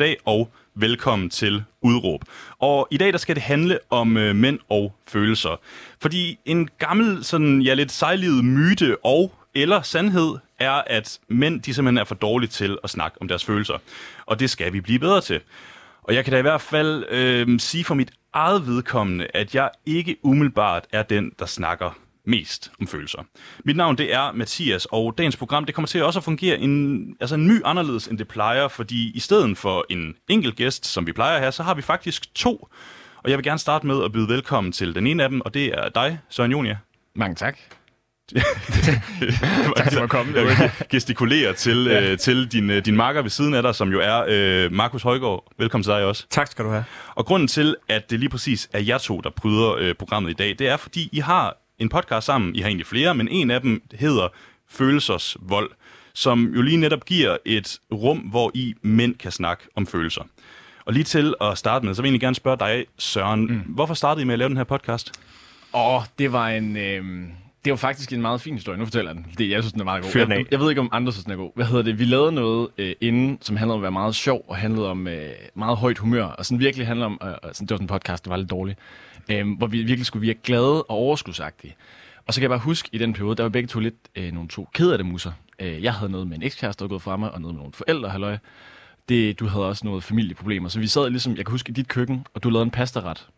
Goddag og velkommen til Udråb. Og i dag der skal det handle om øh, mænd og følelser. Fordi en gammel, sådan, ja, lidt sejlivet myte og eller sandhed er, at mænd de simpelthen er for dårlige til at snakke om deres følelser. Og det skal vi blive bedre til. Og jeg kan da i hvert fald øh, sige for mit eget vedkommende, at jeg ikke umiddelbart er den, der snakker mest om følelser. Mit navn det er Mathias, og dagens program det kommer til også at fungere en, altså en my anderledes, end det plejer, fordi i stedet for en enkelt gæst, som vi plejer her, så har vi faktisk to. Og jeg vil gerne starte med at byde velkommen til den ene af dem, og det er dig, Søren Jonia. Mange tak. tak for at komme. Jeg gestikulere til, ja. øh, til din, øh, din makker ved siden af dig, som jo er øh, Markus Højgaard. Velkommen til dig også. Tak skal du have. Og grunden til, at det lige præcis er jer to, der bryder øh, programmet i dag, det er, fordi I har en podcast sammen. I har egentlig flere, men en af dem hedder Følelsers Vold, som jo lige netop giver et rum, hvor I mænd kan snakke om følelser. Og lige til at starte med, så vil jeg egentlig gerne spørge dig, Søren, mm. hvorfor startede I med at lave den her podcast? Åh, oh, det var en... Øh... Det var faktisk en meget fin historie. Nu fortæller den, fordi jeg synes, den er meget god. Jeg, jeg ved ikke, om andre synes, den er god. Hvad hedder det? Vi lavede noget øh, inden, som handlede om at være meget sjov, og handlede om øh, meget højt humør, og sådan virkelig handlede om... Øh, sådan, det var sådan en podcast, der var lidt dårlig øh, hvor vi virkelig skulle virke glade og overskudsagtige. Og så kan jeg bare huske, i den periode, der var begge to lidt øh, nogle to ked af det musser. Øh, jeg havde noget med en ekskæreste, der var gået fra mig, og noget med nogle forældre, halløj. Det, du havde også noget familieproblemer. Så vi sad ligesom, jeg kan huske, i dit køkken, og du lavede en pastaret.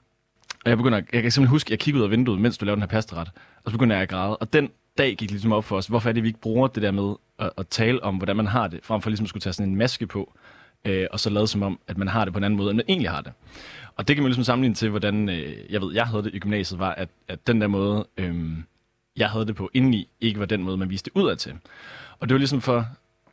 Og jeg begynder, jeg kan simpelthen huske, at jeg kiggede ud af vinduet, mens du lavede den her pastaret. Og så begynder jeg at græde. Og den dag gik ligesom op for os, hvorfor er det, vi ikke bruger det der med at, at tale om, hvordan man har det, frem for ligesom at skulle tage sådan en maske på, øh, og så lade som om, at man har det på en anden måde, end man egentlig har det. Og det kan man ligesom sammenligne til, hvordan øh, jeg ved, jeg havde det i gymnasiet, var, at, at den der måde, øh, jeg havde det på indeni, ikke var den måde, man viste det udad til. Og det var ligesom for,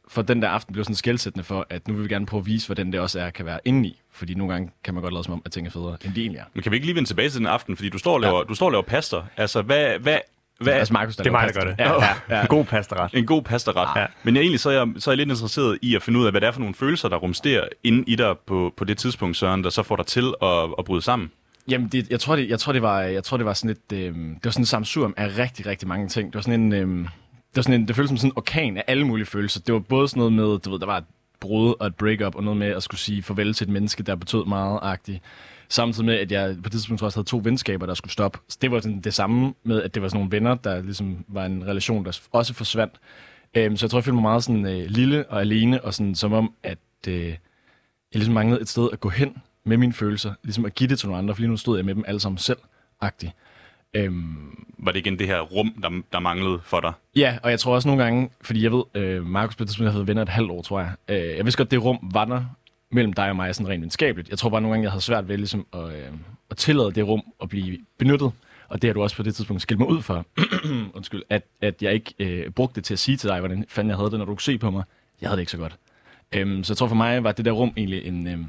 for den der aften blev sådan skældsættende for, at nu vil vi gerne prøve at vise, hvordan det også er, kan være indeni. Fordi nogle gange kan man godt lade som om, at ting er federe, end de egentlig er. Men kan vi ikke lige vende tilbage til den aften? Fordi du står og laver, ja. du står og laver pasta. Altså, hvad, hvad, hvad, altså Markus, det er mig, der gør det. Ja, ja, ja. En god pastaret. En god pastaret. Ja. Men jeg, egentlig så er, jeg, så er jeg lidt interesseret i at finde ud af, hvad det er for nogle følelser, der rumsterer inde i dig på, på det tidspunkt, Søren, der så får dig til at, at bryde sammen. Jamen, det, jeg, tror, det, jeg, tror, det var, jeg tror, det var sådan et, øh, det var sådan et samsurium af rigtig, rigtig mange ting. Det var sådan en, øh, det, var sådan en, det føltes som sådan en orkan af alle mulige følelser. Det var både sådan noget med, du ved, der var et brud og et breakup, og noget med at skulle sige farvel til et menneske, der betød meget agtigt. Samtidig med, at jeg på det tidspunkt også havde to venskaber, der skulle stoppe. Så det var sådan det samme med, at det var sådan nogle venner, der ligesom var en relation, der også forsvandt. Øhm, så jeg tror, jeg følte mig meget sådan øh, lille og alene, og sådan som om, at øh, jeg ligesom manglede et sted at gå hen med mine følelser. Ligesom at give det til nogle andre, for lige nu stod jeg med dem alle sammen selv-agtigt. Øhm, var det igen det her rum, der, der manglede for dig? Ja, og jeg tror også nogle gange, fordi jeg ved, øh, Markus på det tidspunkt, jeg havde venner et halvt år, tror jeg. Øh, jeg vidste godt, det rum var der, mellem dig og mig sådan rent videnskabeligt. Jeg tror bare nogle gange, jeg havde svært ved ligesom at, øh, at tillade det rum at blive benyttet. Og det har du også på det tidspunkt skilt mig ud for, undskyld, at, at jeg ikke øh, brugte det til at sige til dig, hvordan fanden jeg havde det, når du kunne se på mig. Jeg havde det ikke så godt. Øhm, så jeg tror for mig var det der rum egentlig en, øh,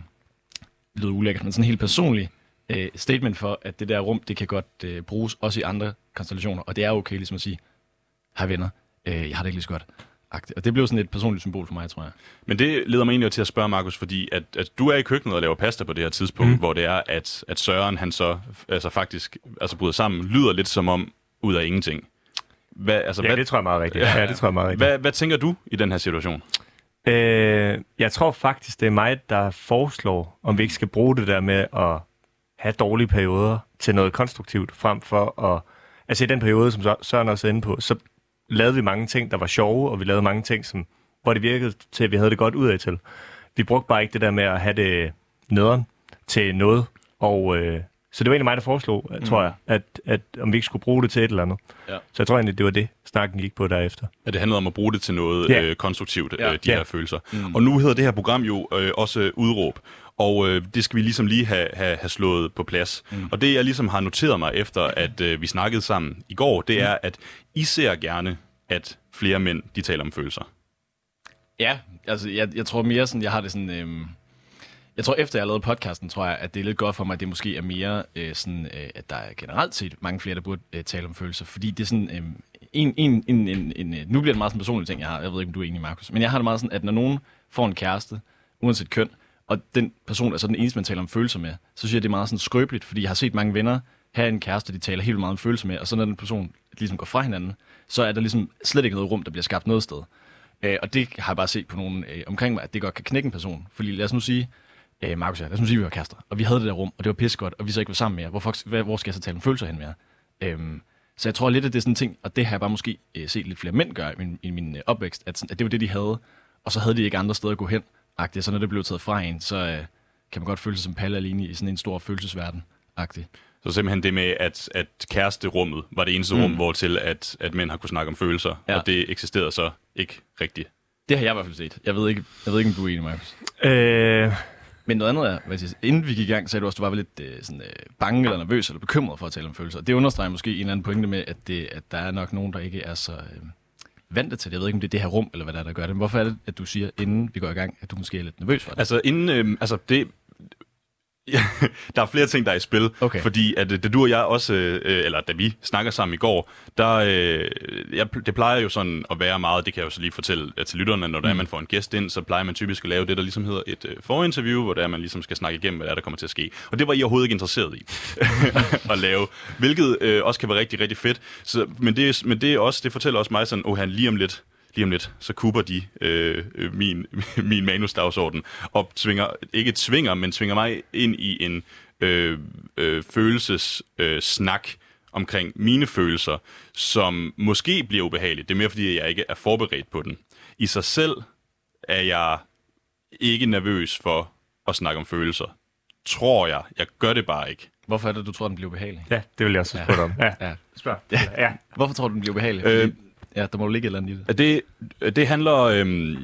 lyder ulækkert, men sådan helt personlig øh, statement for, at det der rum, det kan godt øh, bruges også i andre konstellationer. Og det er okay ligesom at sige, hej venner, øh, jeg har det ikke lige så godt. Og det blev sådan et personligt symbol for mig, tror jeg. Men det leder mig egentlig til at spørge, Markus, fordi at, at du er i køkkenet og laver pasta på det her tidspunkt, mm. hvor det er, at, at Søren han så altså faktisk altså bryder sammen, lyder lidt som om ud af ingenting. Hvad, altså, ja, hvad, det tror jeg meget rigtigt. Ja, ja det tror jeg meget rigtigt. Hvad, hvad tænker du i den her situation? Øh, jeg tror faktisk, det er mig, der foreslår, om vi ikke skal bruge det der med at have dårlige perioder til noget konstruktivt, frem for at... Altså i den periode, som Søren også er inde på, så lavede vi mange ting, der var sjove, og vi lavede mange ting, som, hvor det virkede til, at vi havde det godt udad til. Vi brugte bare ikke det der med at have det nederen til noget, og øh, så det var egentlig mig, der foreslog, mm. tror jeg, at, at om vi ikke skulle bruge det til et eller andet. Ja. Så jeg tror egentlig, det var det, snakken gik på derefter. Ja, det handlede om at bruge det til noget ja. øh, konstruktivt, ja. øh, de ja. her følelser. Mm. Og nu hedder det her program jo øh, også Udråb. Og øh, det skal vi ligesom lige have, have, have slået på plads. Mm. Og det, jeg ligesom har noteret mig efter, at øh, vi snakkede sammen i går, det er, at I ser gerne, at flere mænd, de taler om følelser. Ja, altså jeg, jeg tror mere sådan, jeg har det sådan... Øhm, jeg tror efter jeg lavet podcasten, tror jeg, at det er lidt godt for mig, at det måske er mere øh, sådan, øh, at der er generelt set mange flere, der burde øh, tale om følelser. Fordi det er sådan... Øh, en, en, en, en, en, nu bliver det meget sådan en personlig ting, jeg har. Jeg ved ikke, om du er enig, Markus. Men jeg har det meget sådan, at når nogen får en kæreste, uanset køn, og den person er så den eneste, man taler om følelser med, så synes jeg, det er meget sådan skrøbeligt, fordi jeg har set mange venner have en kæreste, de taler helt meget om følelser med, og så når den person ligesom går fra hinanden, så er der ligesom slet ikke noget rum, der bliver skabt noget sted. Øh, og det har jeg bare set på nogen øh, omkring mig, at det godt kan knække en person. Fordi lad os nu sige, øh, Markus ja, lad os nu sige, at vi var kærester, og vi havde det der rum, og det var pissegodt, og vi så ikke var sammen mere. Hvorfor, hvor skal jeg så tale om følelser hen mere? Øhm, så jeg tror lidt, at det er sådan en ting, og det har jeg bare måske øh, set lidt flere mænd gøre i min, i min øh, opvækst, at, at det var det, de havde, og så havde de ikke andre steder at gå hen. -agtigt. Så når det blev taget fra en, så øh, kan man godt føle sig som palle alene i sådan en stor følelsesverden. -agtigt. Så simpelthen det med, at, at kæresterummet var det eneste mm. rum, hvor til at, at mænd har kunne snakke om følelser, ja. og det eksisterede så ikke rigtigt. Det har jeg i hvert fald set. Jeg ved ikke, jeg ved ikke om du er enig, Markus. Øh... Men noget andet er, hvad jeg siger, inden vi gik i gang, sagde du også, at du var lidt øh, sådan, øh, bange eller nervøs eller bekymret for at tale om følelser. Det understreger måske en eller anden pointe med, at, det, at der er nok nogen, der ikke er så øh, vant til det. Jeg ved ikke, om det er det her rum, eller hvad der, er, der gør det. Men hvorfor er det, at du siger, inden vi går i gang, at du måske er lidt nervøs for det? Altså, inden, øh, altså det, der er flere ting, der er i spil. Okay. Fordi at øh, det du og jeg også, øh, eller da vi snakker sammen i går, der, øh, jeg, det plejer jo sådan at være meget, det kan jeg jo så lige fortælle til lytterne, når mm. der er, man får en gæst ind, så plejer man typisk at lave det, der ligesom hedder et øh, forinterview, hvor der man ligesom skal snakke igennem, hvad der, er, der kommer til at ske. Og det var I overhovedet ikke interesseret i at lave, hvilket øh, også kan være rigtig, rigtig fedt. Så, men, det, men det, også, det fortæller også mig sådan, åh, han lige om lidt, lige om lidt, så kuber de øh, min, min manusdagsorden og tvinger, ikke tvinger, men tvinger mig ind i en øh, øh, følelsessnak øh, omkring mine følelser, som måske bliver ubehageligt. Det er mere fordi, jeg ikke er forberedt på den. I sig selv er jeg ikke nervøs for at snakke om følelser. Tror jeg. Jeg gør det bare ikke. Hvorfor er det, du tror, den bliver ubehagelig? Ja, det vil jeg også spørge ja. om. Ja. ja. Spørg. Ja. ja. Hvorfor tror du, den bliver ubehagelig? Øh, fordi... Ja, der må ligge et eller andet i det. Det, det, handler, øhm,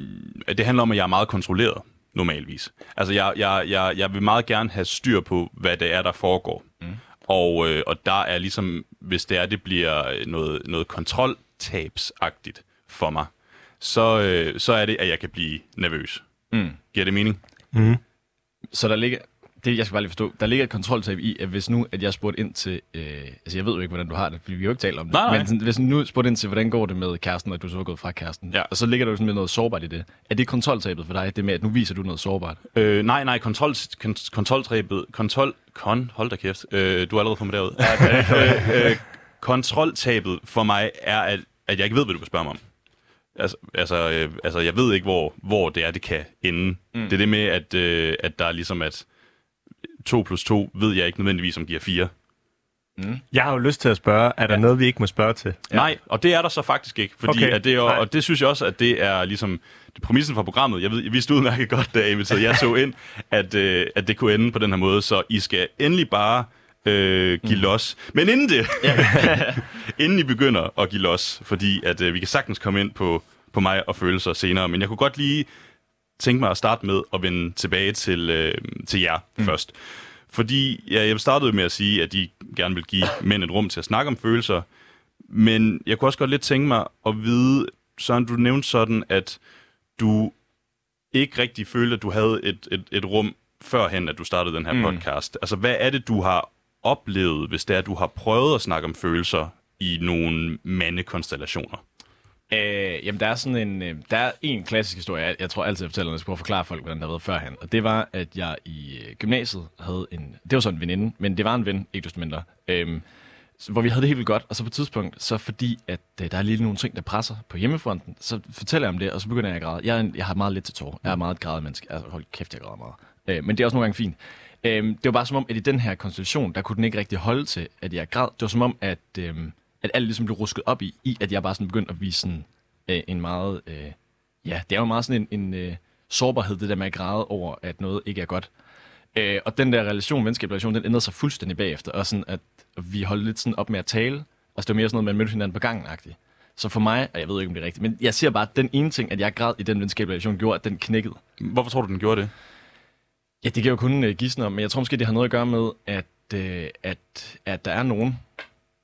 det handler om, at jeg er meget kontrolleret, normalvis. Altså, jeg, jeg, jeg, jeg vil meget gerne have styr på, hvad det er, der foregår. Mm. Og, øh, og der er ligesom, hvis det er, det bliver noget, noget kontroltabsagtigt for mig, så, øh, så er det, at jeg kan blive nervøs. Mm. Giver det mening? Mm. Så der ligger, det, jeg skal bare lige forstå, der ligger et kontroltab i, at hvis nu, at jeg spurgte ind til, øh, altså jeg ved jo ikke, hvordan du har det, fordi vi har jo ikke talt om det, nej, nej. men hvis nu spurgte ind til, hvordan går det med kæresten, og du så er gået fra kæresten, ja. og så ligger der jo sådan noget sårbart i det. Er det kontroltabet for dig, det med, at nu viser du noget sårbart? Øh, nej, nej, kontrol, kont- kontroltabet, kontrol, kon, hold da kæft, øh, du er allerede på mig derud. øh, øh, kontroltabet for mig er, at, at jeg ikke ved, hvad du vil spørge mig om. Altså, altså, øh, altså jeg ved ikke, hvor, hvor det er, det kan ende. Mm. Det er det med, at, øh, at der er ligesom, at 2 plus 2 ved jeg ikke nødvendigvis om giver 4. Mm. Jeg har jo lyst til at spørge, er der ja. noget, vi ikke må spørge til? Ja. Nej, og det er der så faktisk ikke. Fordi okay. at det er, og det synes jeg også, at det er ligesom det præmissen for programmet. Jeg, ved, jeg vidste udmærket godt, da jeg jeg så ind, at, øh, at det kunne ende på den her måde. Så I skal endelig bare øh, give mm. los. Men inden det, inden I begynder at give los, fordi at øh, vi kan sagtens komme ind på, på mig og følelser senere, men jeg kunne godt lige tænke mig at starte med at vende tilbage til, øh, til jer mm. først. Fordi ja, jeg startede med at sige, at de gerne vil give mænd et rum til at snakke om følelser, men jeg kunne også godt lidt tænke mig at vide, Søren, du nævnte sådan, at du ikke rigtig følte, at du havde et, et, et rum førhen, at du startede den her mm. podcast. Altså, hvad er det, du har oplevet, hvis det er, at du har prøvet at snakke om følelser i nogle mandekonstellationer? Øh, jamen, der er sådan en, øh, der er en klassisk historie, jeg, jeg tror altid, jeg fortæller, når jeg skal forklare folk, hvordan det har været førhen. Og det var, at jeg i øh, gymnasiet havde en, det var sådan en veninde, men det var en ven, ikke desto mindre, øh, hvor vi havde det helt vildt godt. Og så på et tidspunkt, så fordi, at øh, der er lige nogle ting, der presser på hjemmefronten, så fortæller jeg om det, og så begynder jeg at græde. Jeg, er en, jeg har meget lidt til tår. Jeg er meget et menneske. Altså, hold kæft, jeg græder meget. Øh, men det er også nogle gange fint. Øh, det var bare som om, at i den her konstellation, der kunne den ikke rigtig holde til, at jeg græd. Det var som om, at... Øh, at alt ligesom blev rusket op i, i at jeg bare sådan begyndte at vise sådan, øh, en meget, øh, ja, det er jo meget sådan en, en øh, sårbarhed, det der med at græde over, at noget ikke er godt. Øh, og den der relation, venskab relation, den ændrede sig fuldstændig bagefter, og sådan at vi holdt lidt sådan op med at tale, og det var mere sådan noget, man mødte hinanden på gangen -agtigt. Så for mig, og jeg ved ikke, om det er rigtigt, men jeg ser bare, at den ene ting, at jeg græd i den venskab relation, gjorde, at den knækkede. Hvorfor tror du, den gjorde det? Ja, det kan jeg jo kun uh, gisne om, men jeg tror måske, det har noget at gøre med, at, uh, at, at der er nogen,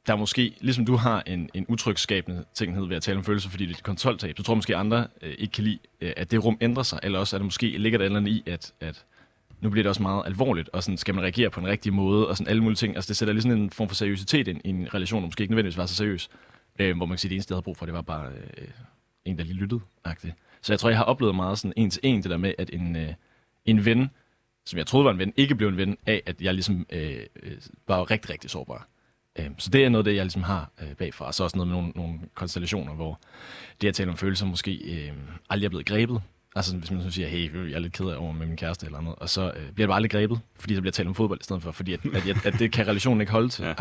der måske, ligesom du har en, en utrygsskabende tinghed ved at tale om følelser, fordi det er et kontroltab, så tror måske andre øh, ikke kan lide, øh, at det rum ændrer sig, eller også er det måske ligger der eller andet i, at, at nu bliver det også meget alvorligt, og sådan skal man reagere på en rigtig måde, og sådan alle mulige ting. Altså det sætter lige sådan en form for seriøsitet ind i en relation, der måske ikke nødvendigvis var så seriøs, øh, hvor man kan sige, at det eneste, jeg havde brug for, det var bare øh, en, der lige lyttede. -agtigt. Så jeg tror, jeg har oplevet meget sådan en til en, det der med, at en, øh, en ven, som jeg troede var en ven, ikke blev en ven af, at jeg ligesom øh, øh var rigtig, rigtig sårbar. Øh, så det er noget af det, jeg ligesom har øh, bagfra. Og så også noget med nogle, nogle konstellationer, hvor det at tale om følelser måske øh, aldrig er blevet grebet. Altså hvis man så siger, hey, jeg er lidt ked af over med min kæreste eller noget, og så øh, bliver det bare aldrig grebet, fordi der bliver talt om fodbold i stedet for, fordi at, at, at, at det kan relationen ikke holde til, ja.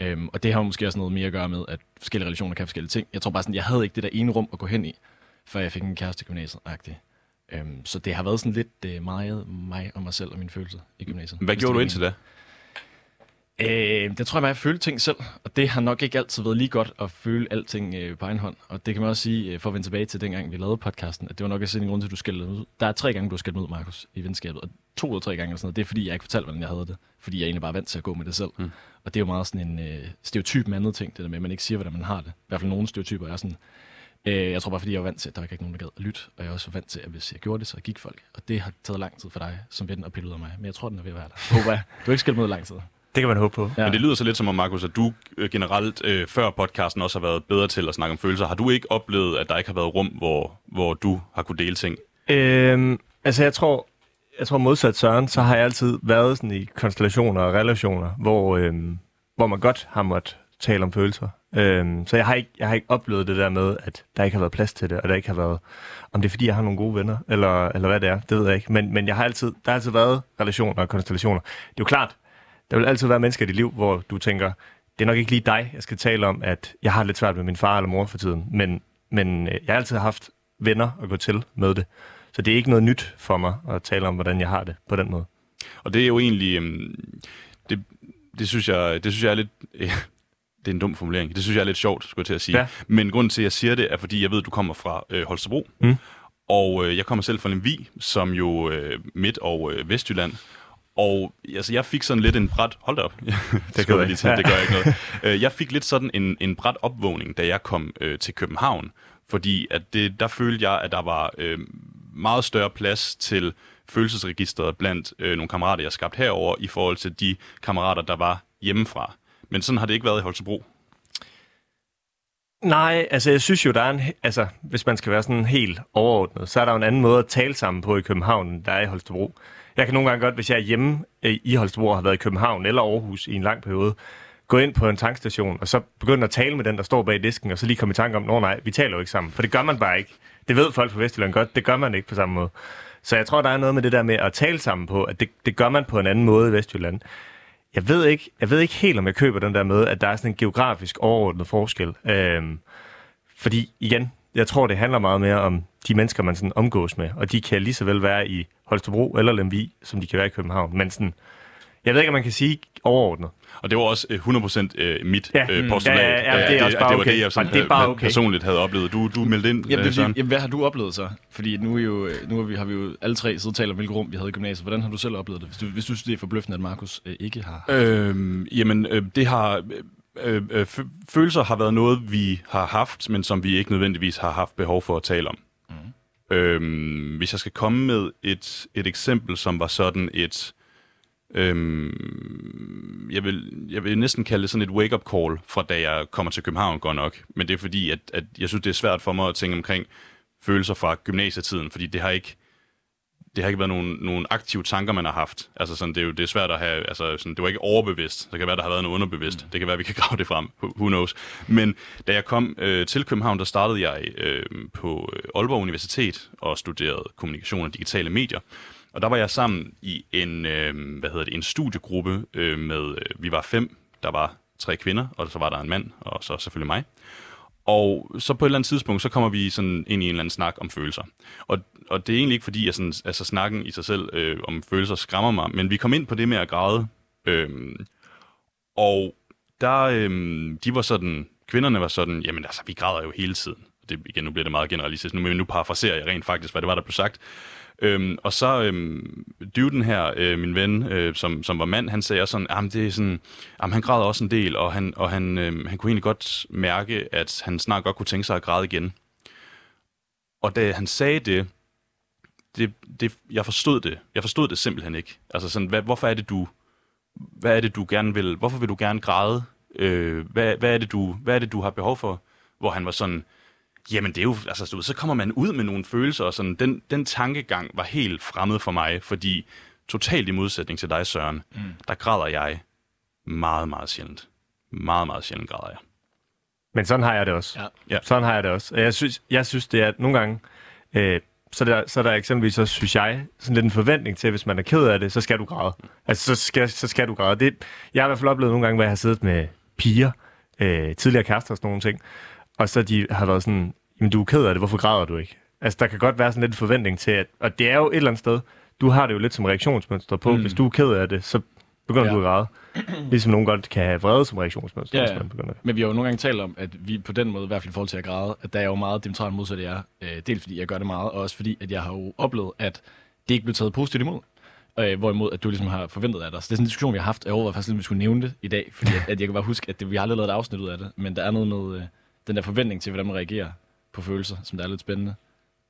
Øhm, og det har måske også noget mere at gøre med, at forskellige relationer kan forskellige ting. Jeg tror bare sådan, jeg havde ikke det der ene rum at gå hen i, før jeg fik en kæreste i gymnasiet. Øhm, så det har været sådan lidt øh, meget mig og mig selv og mine følelser i gymnasiet. Hvad gjorde du indtil da? Øh, det tror jeg bare, jeg følte ting selv, og det har nok ikke altid været lige godt at føle alting øh, på egen hånd. Og det kan man også sige, øh, for at vende tilbage til dengang, vi lavede podcasten, at det var nok også en grund til, at du skældte ud. Der er tre gange, du har skældt ud, Markus, i venskabet, og to eller tre gange eller sådan noget. Det er fordi, jeg ikke fortalte, hvordan jeg havde det. Fordi jeg egentlig bare er vant til at gå med det selv. Mm. Og det er jo meget sådan en øh, stereotyp med andet ting, det der med, at man ikke siger, hvordan man har det. I hvert fald nogle stereotyper er sådan, øh, jeg tror bare, fordi jeg var vant til, at der var ikke nogen, der gad at lytte. Og jeg er også vant til, at hvis jeg gjorde det, så gik folk. Og det har taget lang tid for dig, som ven at pille ud af mig. Men jeg tror, den er ved at være der. Håber jeg. Du har ikke skældt med lang tid. Det kan man håbe på. Ja. Men det lyder så lidt som om, Markus, at du øh, generelt øh, før podcasten også har været bedre til at snakke om følelser. Har du ikke oplevet, at der ikke har været rum, hvor, hvor du har kunne dele ting? Øhm, altså jeg tror, jeg tror modsat Søren, så har jeg altid været sådan i konstellationer og relationer, hvor, øhm, hvor man godt har måttet tale om følelser. Øhm, så jeg har, ikke, jeg har ikke oplevet det der med, at der ikke har været plads til det, og der ikke har været, om det er fordi, jeg har nogle gode venner, eller, eller hvad det er, det ved jeg ikke. Men, men jeg har altid, der har altid været relationer og konstellationer. Det er jo klart, der vil altid være mennesker i dit liv, hvor du tænker, det er nok ikke lige dig, jeg skal tale om, at jeg har lidt svært med min far eller mor for tiden, men, men øh, jeg har altid haft venner at gå til med det. Så det er ikke noget nyt for mig at tale om, hvordan jeg har det på den måde. Og det er jo egentlig, øhm, det, det, synes jeg, det synes jeg er lidt, øh, det er en dum formulering, det synes jeg er lidt sjovt, skulle jeg til at sige. Ja. Men grunden til, at jeg siger det, er fordi, jeg ved, at du kommer fra øh, Holstebro, mm. og øh, jeg kommer selv fra Lemvi, som jo øh, Midt- og øh, Vestjylland, og altså, jeg fik sådan lidt en bræt... Hold da op. det, gør jeg lige til, det gør ikke noget. Øh, jeg fik lidt sådan en, en bræt opvågning, da jeg kom øh, til København. Fordi at det, der følte jeg, at der var øh, meget større plads til følelsesregisteret blandt øh, nogle kammerater, jeg skabt herover i forhold til de kammerater, der var hjemmefra. Men sådan har det ikke været i Holstebro. Nej, altså jeg synes jo, der er en... Altså, hvis man skal være sådan helt overordnet, så er der jo en anden måde at tale sammen på i København, der er i Holstebro. Jeg kan nogle gange godt, hvis jeg er hjemme øh, i Holstebro og har været i København eller Aarhus i en lang periode, gå ind på en tankstation, og så begynde at tale med den, der står bag disken, og så lige komme i tanke om, nå nej, vi taler jo ikke sammen. For det gør man bare ikke. Det ved folk fra Vestjylland godt, det gør man ikke på samme måde. Så jeg tror, der er noget med det der med at tale sammen på, at det, det gør man på en anden måde i Vestjylland. Jeg ved, ikke, jeg ved ikke helt, om jeg køber den der med, at der er sådan en geografisk overordnet forskel. Øhm, fordi igen, jeg tror, det handler meget mere om de mennesker, man sådan omgås med, og de kan lige så vel være i Holstebro eller Lemvi, som de kan være i København. Men sådan, jeg ved ikke, om man kan sige overordnet. Og det var også 100% øh, øh, mit ja. øh, postulat. Ja, ja, ja, det, er også bare det var okay. det, jeg sådan, det er bare okay. personligt havde oplevet. Du, du meldte ind, jamen, det, jamen, hvad har du oplevet så? Fordi nu, er jo, nu har vi, har vi jo alle tre siddet og talt om, hvilket rum vi havde i gymnasiet. Hvordan har du selv oplevet det, hvis du, hvis du synes, det er forbløffende, at Markus øh, ikke har? Øhm, jamen, øh, det har... Øh, øh, følelser har været noget, vi har haft, men som vi ikke nødvendigvis har haft behov for at tale om. Øhm, hvis jeg skal komme med et, et eksempel, som var sådan et... Øhm, jeg, vil, jeg vil næsten kalde det sådan et wake-up call, fra da jeg kommer til København, godt nok. Men det er fordi, at, at jeg synes, det er svært for mig at tænke omkring følelser fra gymnasietiden, fordi det har ikke det har ikke været nogle, nogle aktive tanker, man har haft. Altså sådan, det er jo det er svært at have, altså sådan, det var ikke overbevidst. Så det kan være, der har været noget underbevidst. Mm. Det kan være, vi kan grave det frem. Who knows? Men da jeg kom øh, til København, der startede jeg øh, på øh, Aalborg Universitet og studerede kommunikation og digitale medier. Og der var jeg sammen i en, øh, hvad hedder det, en studiegruppe øh, med, øh, vi var fem, der var tre kvinder, og så var der en mand, og så selvfølgelig mig. Og så på et eller andet tidspunkt, så kommer vi sådan ind i en eller anden snak om følelser. Og, og det er egentlig ikke fordi, at sådan, altså, snakken i sig selv øh, om følelser skræmmer mig, men vi kom ind på det med at græde. Øh, og der, øh, de var sådan, kvinderne var sådan, jamen altså, vi græder jo hele tiden. det, igen, nu bliver det meget generalistisk, nu, men nu parafraserer jeg rent faktisk, hvad det var, der blev sagt. Øhm, og så øhm, Dyvden her, øh, min ven, øh, som, som var mand, han sagde også sådan, at det er sådan, jamen, han græder også en del, og han, og han, øh, han kunne egentlig godt mærke, at han snart godt kunne tænke sig at græde igen. Og da han sagde det, det, det, jeg forstod det. Jeg forstod det simpelthen ikke. Altså sådan, hvad, hvorfor er det, du, hvad er det, du gerne vil, hvorfor vil du gerne græde? Øh, hvad, hvad, er det, du, hvad er det, du har behov for? Hvor han var sådan, jamen det er jo, altså så kommer man ud med nogle følelser, og sådan, den, den tankegang var helt fremmed for mig, fordi totalt i modsætning til dig, Søren, mm. der græder jeg meget, meget sjældent. Meget, meget sjældent græder jeg. Men sådan har jeg det også. Ja. ja. Sådan har jeg det også. Jeg synes, jeg synes det er, at nogle gange, øh, så, der, så der eksempelvis, så synes jeg, sådan lidt en forventning til, at hvis man er ked af det, så skal du græde. Altså, så skal, så skal du græde. Det, jeg har i hvert fald oplevet nogle gange, hvor jeg har siddet med piger, øh, tidligere kærester og sådan nogle ting, og så de har været sådan, jamen du er ked af det, hvorfor græder du ikke? Altså, der kan godt være sådan lidt en forventning til, at, og det er jo et eller andet sted, du har det jo lidt som reaktionsmønster på, mm. hvis du er ked af det, så begynder ja. du at græde. Ligesom nogen godt kan have vrede som reaktionsmønster. Ja, ja. Man begynder. Men vi har jo nogle gange talt om, at vi på den måde, i hvert fald i forhold til at græde, at der er jo meget diametralt modsat jeg. Øh, dels fordi jeg gør det meget, og også fordi, at jeg har jo oplevet, at det ikke blev taget positivt imod. Øh, hvorimod, at du ligesom har forventet af dig. Så det er sådan en diskussion, vi har haft. Jeg overvejede faktisk, at vi skulle nævne det i dag, fordi at, at jeg kan bare huske, at det, vi har aldrig lavet et afsnit ud af det. Men der er noget med øh, den der forventning til, hvordan man reagerer på følelser, som der er lidt spændende.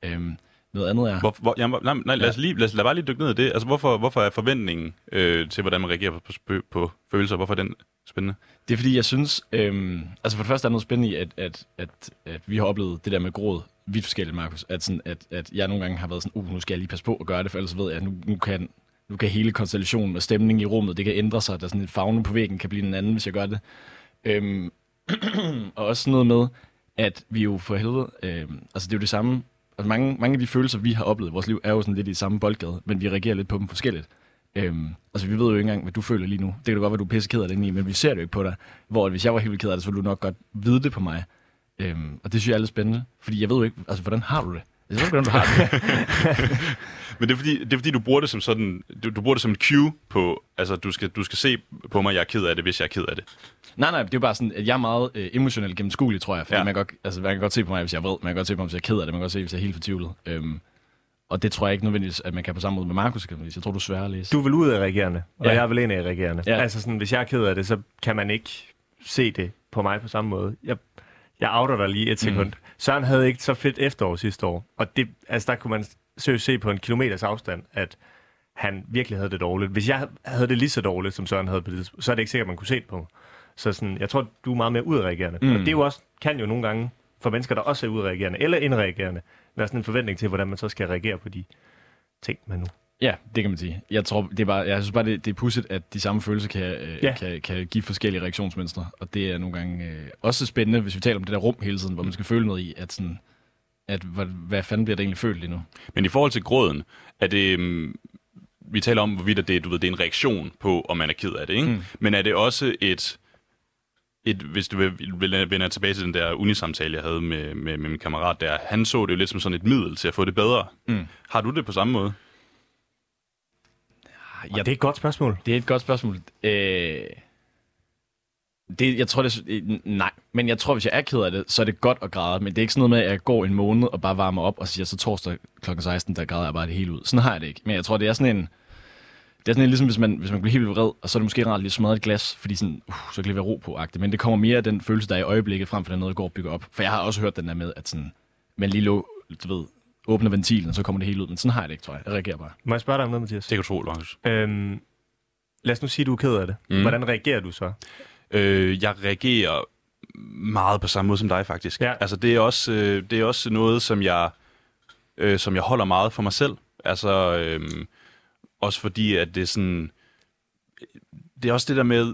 Øhm, noget andet er... Hvor, hvor, jamen, nej, nej, lad, os lige, lad, os, lad bare lige dykke ned i det. Altså, hvorfor, hvorfor er forventningen øh, til, hvordan man reagerer på, på, på følelser, hvorfor er den spændende? Det er fordi, jeg synes... Øhm, altså for det første er noget spændende i, at, at, at, at vi har oplevet det der med gråd vidt forskelligt, Markus. At, sådan, at, at jeg nogle gange har været sådan, uh, nu skal jeg lige passe på at gøre det, for ellers ved jeg, at nu, nu kan nu kan hele konstellationen og stemningen i rummet, det kan ændre sig. Der er sådan en fagne på væggen kan blive en anden, hvis jeg gør det. Øhm, og også noget med, at vi jo for helvede, øh, altså det er jo det samme, altså mange, mange af de følelser, vi har oplevet i vores liv, er jo sådan lidt i samme boldgade, men vi reagerer lidt på dem forskelligt. Øhm, altså, vi ved jo ikke engang, hvad du føler lige nu. Det kan da godt være, du er pisse ked af det i, men vi ser det jo ikke på dig. Hvor hvis jeg var helt vildt ked af det, så ville du nok godt vide det på mig. Øhm, og det synes jeg er lidt spændende, fordi jeg ved jo ikke, altså, hvordan har du det? Jeg ved ikke, hvordan du har det. Men det er, fordi, det er fordi, du bruger det som sådan, du, du bruger det som en cue på, altså du skal, du skal se på mig, jeg er ked af det, hvis jeg er ked af det. Nej, nej, det er jo bare sådan, at jeg er meget øh, emotionelt gennemskuelig, tror jeg. Fordi ja. man, kan godt, altså, man kan godt se på mig, hvis jeg er vred, man kan godt se på mig, hvis jeg er ked af det, man kan godt se, hvis jeg er helt fortvivlet. Øhm, og det tror jeg ikke nødvendigvis, at man kan på samme måde med Markus. Jeg tror, du er svær at læse. Du vil ud af reagerende, og ja. jeg er vel en af reagerende. Ja. Altså sådan, hvis jeg er ked af det, så kan man ikke se det på mig på samme måde. Jeg, jeg outer dig lige et sekund. Mm. Søren havde ikke så fedt efterår sidste år. Og det, altså, der kunne man seriøst se på en kilometers afstand, at han virkelig havde det dårligt. Hvis jeg havde det lige så dårligt, som Søren havde på det, så er det ikke sikkert, at man kunne se det på. Så sådan, jeg tror, du er meget mere udreagerende. Mm. Og det er jo også, kan jo nogle gange for mennesker, der også er udreagerende eller indreagerende, være sådan en forventning til, hvordan man så skal reagere på de ting, man nu Ja, det kan man sige. Jeg, tror, det er bare, jeg synes bare, det, det er pudsigt, at de samme følelser kan, øh, ja. kan, kan give forskellige reaktionsmønstre. Og det er nogle gange øh, også spændende, hvis vi taler om det der rum hele tiden, hvor man skal føle noget i, at, sådan, at hvad, hvad fanden bliver det egentlig følt lige nu? Men i forhold til gråden, er det... Um, vi taler om, hvorvidt det, du ved, det er en reaktion på, om man er ked af det, ikke? Mm. Men er det også et et, hvis du vil, vil vende tilbage til den der unisamtale, jeg havde med, med, med min kammerat der, han så det jo lidt som sådan et middel til at få det bedre. Mm. Har du det på samme måde? Ja, det er et godt spørgsmål. Det er et godt spørgsmål. Øh, det, jeg tror, det er, nej, men jeg tror, hvis jeg er ked af det, så er det godt at græde, men det er ikke sådan noget med, at jeg går en måned og bare varmer op og siger, så torsdag kl. 16, der græder jeg bare det hele ud. Sådan har jeg det ikke. Men jeg tror, det er sådan en, det er sådan en, ligesom hvis man, hvis man bliver helt vred, og så er det måske rart lige smadret et glas, fordi sådan, uh, så kan det være ro på -agtigt. Men det kommer mere af den følelse, der er i øjeblikket, frem for den noget, der går og bygger op. For jeg har også hørt den der med, at sådan, man lige lå, du ved, åbner ventilen, og så kommer det hele ud. Men sådan har jeg det ikke, tror jeg. Jeg reagerer bare. Må jeg spørge dig om noget, Mathias? Det kan du tro, Lars. Øhm, lad os nu sige, at du er ked af det. Mm. Hvordan reagerer du så? Øh, jeg reagerer meget på samme måde som dig, faktisk. Ja. Altså, det er også, øh, det er også noget, som jeg, øh, som jeg holder meget for mig selv. Altså, øh, også fordi, at det er sådan... Det er også det der med...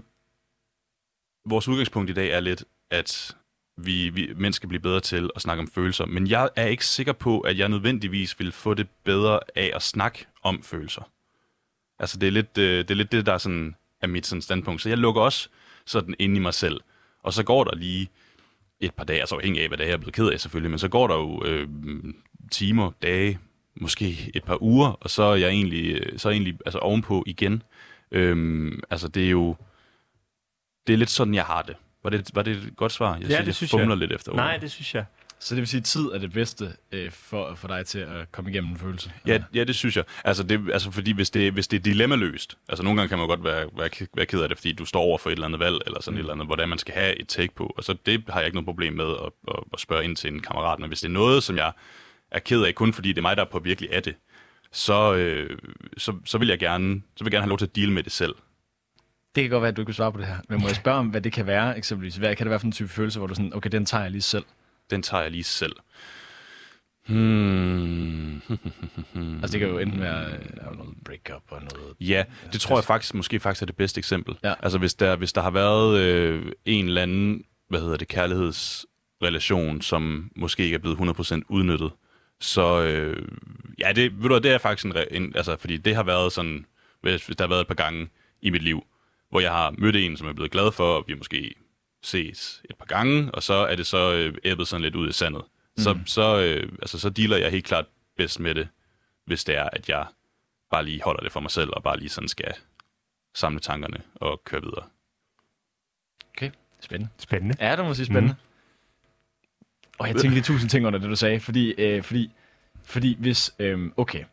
Vores udgangspunkt i dag er lidt, at vi, vi mænd skal blive bedre til at snakke om følelser. Men jeg er ikke sikker på, at jeg nødvendigvis vil få det bedre af at snakke om følelser. Altså, det er lidt øh, det, er lidt det der sådan, er mit sådan standpunkt. Så jeg lukker også sådan ind i mig selv. Og så går der lige et par dage, altså afhængig af, hvad det er, jeg er blevet ked af selvfølgelig, men så går der jo øh, timer, dage, måske et par uger, og så er jeg egentlig, øh, så er jeg egentlig altså ovenpå igen. Øhm, altså det er jo, det er lidt sådan, jeg har det. Var det, var det et godt svar? Jeg ja, synes, det synes jeg. jeg. lidt efter Nej, det synes jeg. Så det vil sige, at tid er det bedste øh, for, for dig til at komme igennem en følelse? Ja, ja, det synes jeg. Altså, det, altså fordi hvis det, hvis det er dilemmaløst, altså nogle gange kan man godt være, være, være ked af det, fordi du står over for et eller andet valg, eller sådan mm. et eller andet, hvordan man skal have et take på. Og så det har jeg ikke noget problem med at, at, at spørge ind til en kammerat. Men hvis det er noget, som jeg er ked af, kun fordi det er mig, der er på virkelig af det, så, øh, så, så vil jeg gerne, så vil jeg gerne have lov til at deal med det selv. Det kan godt være, at du ikke kan svare på det her. Men må jeg spørge om, hvad det kan være eksempelvis? Hvad kan det være for en type følelse, hvor du sådan, okay, den tager jeg lige selv? Den tager jeg lige selv. Hmm. altså det kan jo enten være øh, noget breakup og noget... Ja, det tror jeg faktisk måske faktisk er det bedste eksempel. Ja. Altså hvis der, hvis der har været øh, en eller anden, hvad hedder det, kærlighedsrelation, som måske ikke er blevet 100% udnyttet, så øh, ja, det, ved du, det er faktisk en, en, altså fordi det har været sådan, hvis, hvis der har været et par gange i mit liv, hvor jeg har mødt en, som er blevet glad for, og vi måske ses et par gange, og så er det så øh, æbbet sådan lidt ud i sandet. Mm. Så, så, øh, altså, så dealer jeg helt klart bedst med det, hvis det er, at jeg bare lige holder det for mig selv, og bare lige sådan skal samle tankerne og køre videre. Okay, spændende. Spændende. Ja, det må sige spændende. Mm. Og jeg tænkte lige tusind ting under det, du sagde, fordi, øh, fordi, fordi hvis, øh, okay,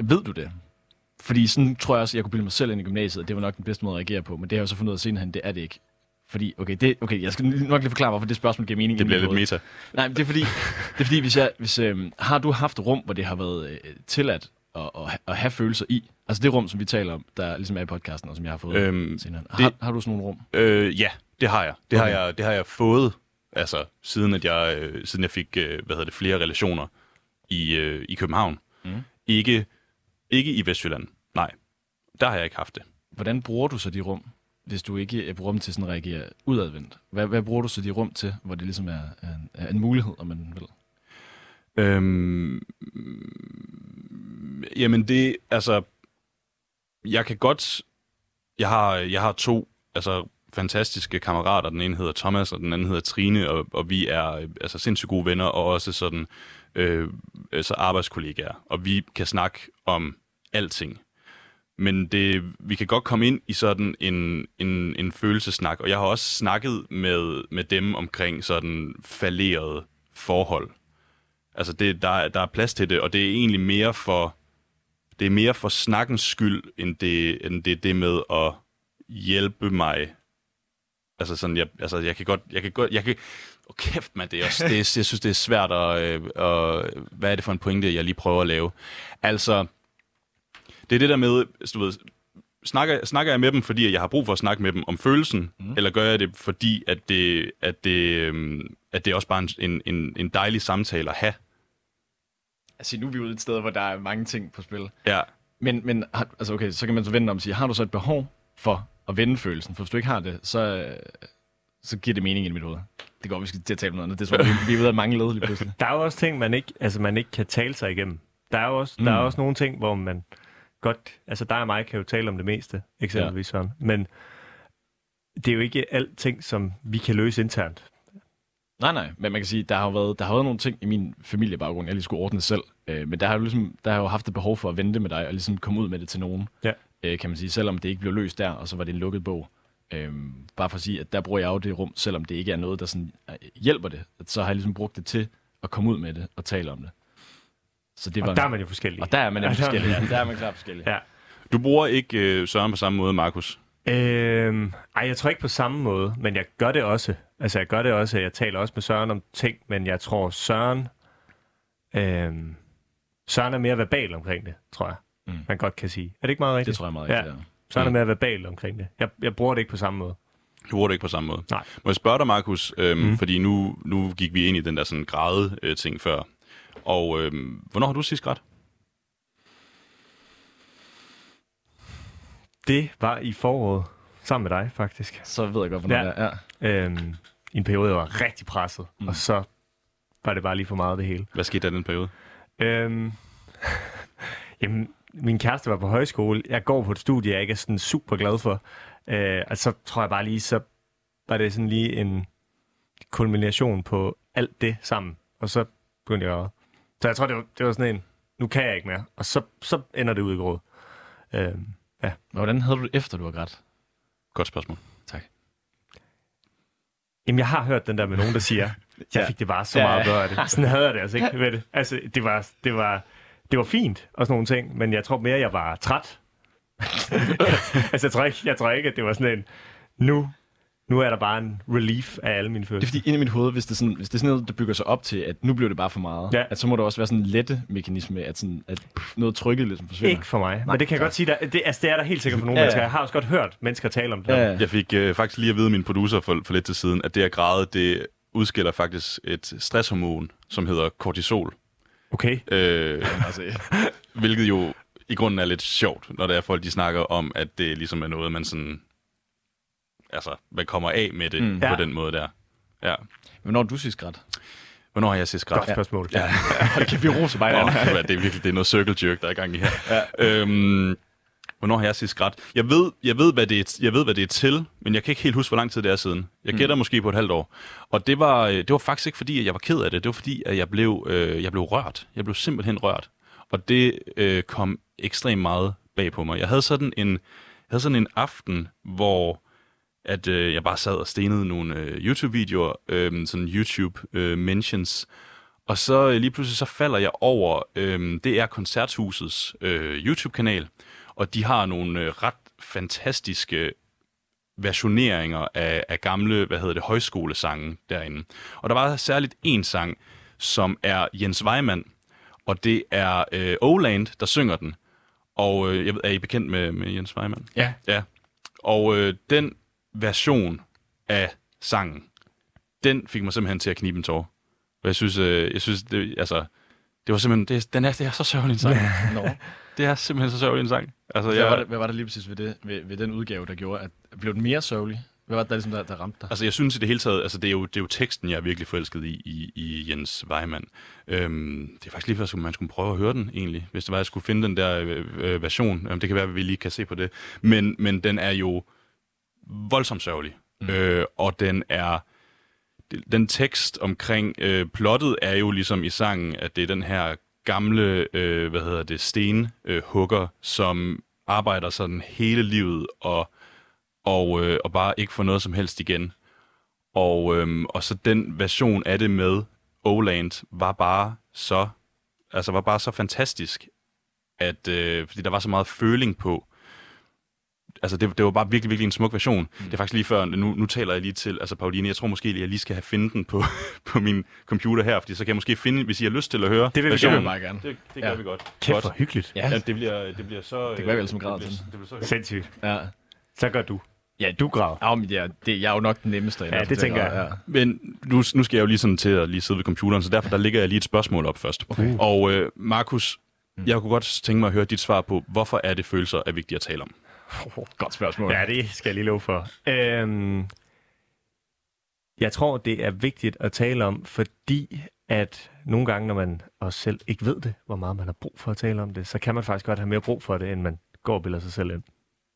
ved du det? Fordi sådan tror jeg også, at jeg kunne bilde mig selv ind i gymnasiet, og det var nok den bedste måde at reagere på, men det har jeg så fundet ud af senere hen, det er det ikke. Fordi, okay, det, okay, jeg skal nok lige forklare, hvorfor det spørgsmål giver mening. Det bliver lidt meta. Nej, men det er fordi, det er fordi hvis jeg, hvis, øh, har du haft rum, hvor det har været øh, tilladt at, at, at, have følelser i? Altså det rum, som vi taler om, der ligesom er i podcasten, og som jeg har fået øhm, senere. Har, det, har du sådan nogle rum? Øh, ja, det har jeg. Det, okay. har jeg. det har jeg fået, altså siden, at jeg, øh, siden jeg fik øh, hvad hedder det, flere relationer i, øh, i København. Mm. Ikke, ikke i Vestjylland. Nej, der har jeg ikke haft det. Hvordan bruger du så de rum, hvis du ikke bruger dem til sådan at reagere udadvendt? Hvad, hvad bruger du så de rum til, hvor det ligesom er, en, er en mulighed, om man vil? Øhm, jamen det, altså, jeg kan godt, jeg har, jeg har to, altså fantastiske kammerater. Den ene hedder Thomas, og den anden hedder Trine, og, og vi er altså sindssygt gode venner, og også sådan øh, altså arbejdskollegaer. Og vi kan snakke om alting men det, vi kan godt komme ind i sådan en, en, en følelsesnak, og jeg har også snakket med, med dem omkring sådan falderede forhold. Altså, det, der, der er plads til det, og det er egentlig mere for, det er mere for snakkens skyld, end det, end det, det med at hjælpe mig. Altså sådan, jeg, altså, jeg kan godt, jeg kan godt, jeg kan, oh, kæft man, det er også, det jeg synes, det er svært at, øh, hvad er det for en pointe, jeg lige prøver at lave. Altså, det er det der med, du ved, snakker, snakker jeg med dem, fordi jeg har brug for at snakke med dem om følelsen, mm. eller gør jeg det, fordi at det, at det, øhm, at det er også bare en, en, en dejlig samtale at have? Altså, nu er vi ude et sted, hvor der er mange ting på spil. Ja. Men, men altså, okay, så kan man så vende om og sige, har du så et behov for at vende følelsen? For hvis du ikke har det, så, så giver det mening i mit hoved. Det går, vi skal til at tale om noget andet. Det tror jeg, vi, vi er ude af mange led lige pludselig. Der er jo også ting, man ikke, altså, man ikke kan tale sig igennem. Der er jo også, mm. der er mm. også nogle ting, hvor man godt, altså dig og mig kan jo tale om det meste, eksempelvis ja. sådan. Men det er jo ikke alting, som vi kan løse internt. Nej, nej, men man kan sige, der har jo været, der har været nogle ting i min familiebaggrund, jeg lige skulle ordne selv. Øh, men der har, jo ligesom, der har jo haft et behov for at vente med dig, og ligesom komme ud med det til nogen. Ja. Øh, kan man sige, selvom det ikke blev løst der, og så var det en lukket bog. Øh, bare for at sige, at der bruger jeg jo det rum, selvom det ikke er noget, der sådan øh, hjælper det. At så har jeg ligesom brugt det til at komme ud med det og tale om det. Så det var og der er man jo forskellig. Og der er man jo ja, forskellig, ja. Der er man klart forskellig. Ja. Du bruger ikke øh, Søren på samme måde, Markus? Øhm, ej, jeg tror ikke på samme måde, men jeg gør det også. Altså, jeg gør det også. Jeg taler også med Søren om ting, men jeg tror, Søren... Øhm, Søren er mere verbal omkring det, tror jeg. Mm. Man godt kan sige. Er det ikke meget rigtigt? Det tror jeg meget rigtigt, ja. ja. Søren mm. er mere verbal omkring det. Jeg, jeg bruger det ikke på samme måde. Du bruger det ikke på samme måde? Nej. Må jeg spørge dig, Markus, øhm, mm. fordi nu, nu gik vi ind i den der sådan grade øh, ting før. Og øh, hvornår har du sidst grædt? Det var i foråret, sammen med dig faktisk. Så ved jeg godt, hvornår ja. det er. Ja. Øhm, I en periode, jeg var rigtig presset, mm. og så var det bare lige for meget det hele. Hvad skete der i den periode? Øhm, jamen, min kæreste var på højskole. Jeg går på et studie, jeg ikke er sådan super glad for. Øh, og så tror jeg bare lige, så var det sådan lige en kulmination på alt det sammen. Og så begyndte jeg at så jeg tror, det var, det var sådan en, nu kan jeg ikke mere. Og så, så ender det ud i gråd. Øhm, ja. Hvordan havde du det efter, du var grædt? Godt spørgsmål. Tak. Jamen, jeg har hørt den der med nogen, der siger, jeg fik det bare så meget bedre af det. Sådan havde jeg det altså ikke ved det. Altså, det var, det var, det var fint og sådan nogle ting, men jeg tror mere, jeg var træt. altså, jeg tror, ikke, jeg tror ikke, at det var sådan en, nu nu er der bare en relief af alle mine følelser. Det er fordi, inde i mit hoved, hvis det, er sådan, hvis det er sådan noget, der bygger sig op til, at nu bliver det bare for meget, ja. at så må der også være sådan en lette mekanisme, at, sådan, at noget trykket ligesom forsvinder. Ikke for mig, Nej, men det kan jeg godt sige, der, det, altså, det er der helt sikkert for nogle ja, mennesker. Jeg har også godt hørt mennesker tale om det. Ja, ja. Jeg fik øh, faktisk lige at vide min producer for, for lidt til siden, at det at græde, det udskiller faktisk et stresshormon, som hedder kortisol. Okay. Øh, altså, hvilket jo i grunden er lidt sjovt, når der er folk, de snakker om, at det ligesom er noget, man sådan altså, man kommer af med det mm. på ja. den måde der. Ja. Hvornår du sidst grædt? Hvornår har jeg sidst grædt? Godt spørgsmål. Ja. ja. kan vi rose bare. Oh, det er virkelig det er noget circle jerk, der er i gang i her. Ja. Øhm, hvornår har jeg sidst grædt? Jeg ved, jeg, ved, hvad det er, jeg ved, hvad det er til, men jeg kan ikke helt huske, hvor lang tid det er siden. Jeg gætter mm. måske på et halvt år. Og det var, øh, det var faktisk ikke fordi, at jeg var ked af det. Det var fordi, at jeg blev, øh, jeg blev rørt. Jeg blev simpelthen rørt. Og det øh, kom ekstremt meget bag på mig. Jeg havde sådan en, jeg havde sådan en aften, hvor at øh, jeg bare sad og stenede nogle øh, YouTube-videoer, øh, sådan YouTube-mentions, øh, og så øh, lige pludselig så falder jeg over, øh, det er Koncerthusets øh, YouTube-kanal, og de har nogle øh, ret fantastiske versioneringer af, af gamle, hvad hedder det, højskolesange derinde. Og der var særligt en sang, som er Jens Weimann, og det er øh, Oland, der synger den. Og øh, er I bekendt med, med Jens Weimann? Ja. Ja. Og øh, den version af sangen, den fik mig simpelthen til at knibe en tår. Og jeg synes, øh, jeg synes det, altså, det var simpelthen, det, den er, det er så sørgelig en sang. no. Det er simpelthen så sørgelig en sang. Altså, hvad, jeg, var det, hvad var det lige præcis ved, det, ved, ved den udgave, der gjorde, at blev den mere sørgelig? Hvad var det, der, ligesom, der, der ramte dig? Altså, jeg synes i det hele taget, altså, det er jo, det er jo teksten, jeg er virkelig forelsket i, i, i Jens Weimann. Øhm, det er faktisk lige før, man skulle prøve at høre den, egentlig, hvis det var, at jeg skulle finde den der øh, øh, version. Øhm, det kan være, at vi lige kan se på det. Men, men den er jo voldsomt sørgelig. Mm. Øh, og den er... Den tekst omkring øh, plottet er jo ligesom i sangen, at det er den her gamle, øh, hvad hedder det, stenhugger, øh, som arbejder sådan hele livet og, og, øh, og bare ikke får noget som helst igen. Og, øh, og så den version af det med Oland var bare så, altså var bare så fantastisk, at øh, fordi der var så meget føling på, altså det, det var bare virkelig, virkelig en smuk version. Mm. Det er faktisk lige før, nu, nu taler jeg lige til, altså Pauline, jeg tror måske, at jeg lige skal have finde den på, på min computer her, fordi så kan jeg måske finde, hvis I har lyst til at høre Det vil vi meget gerne. Det, det gør ja. vi godt. Kæft for hyggeligt. Ja. ja. det, bliver, det bliver så... Det gør vi altså som græd til. Det bliver så Sindssygt. Ja. Så gør du. Ja, du græder. Ja, men ja, det, jeg er jo nok den nemmeste. Ja, det tænker jeg. Ja. Men nu, nu skal jeg jo lige sådan til at lige sidde ved computeren, så derfor der ligger jeg lige et spørgsmål op først. Okay. Og øh, Markus, mm. jeg kunne godt tænke mig at høre dit svar på, hvorfor er det følelser er vigtigt at tale om? Oh, godt spørgsmål. Ja, det skal jeg lige love for. Øhm, jeg tror, det er vigtigt at tale om, fordi at nogle gange, når man også selv ikke ved det, hvor meget man har brug for at tale om det, så kan man faktisk godt have mere brug for det, end man går og bilder sig selv ind.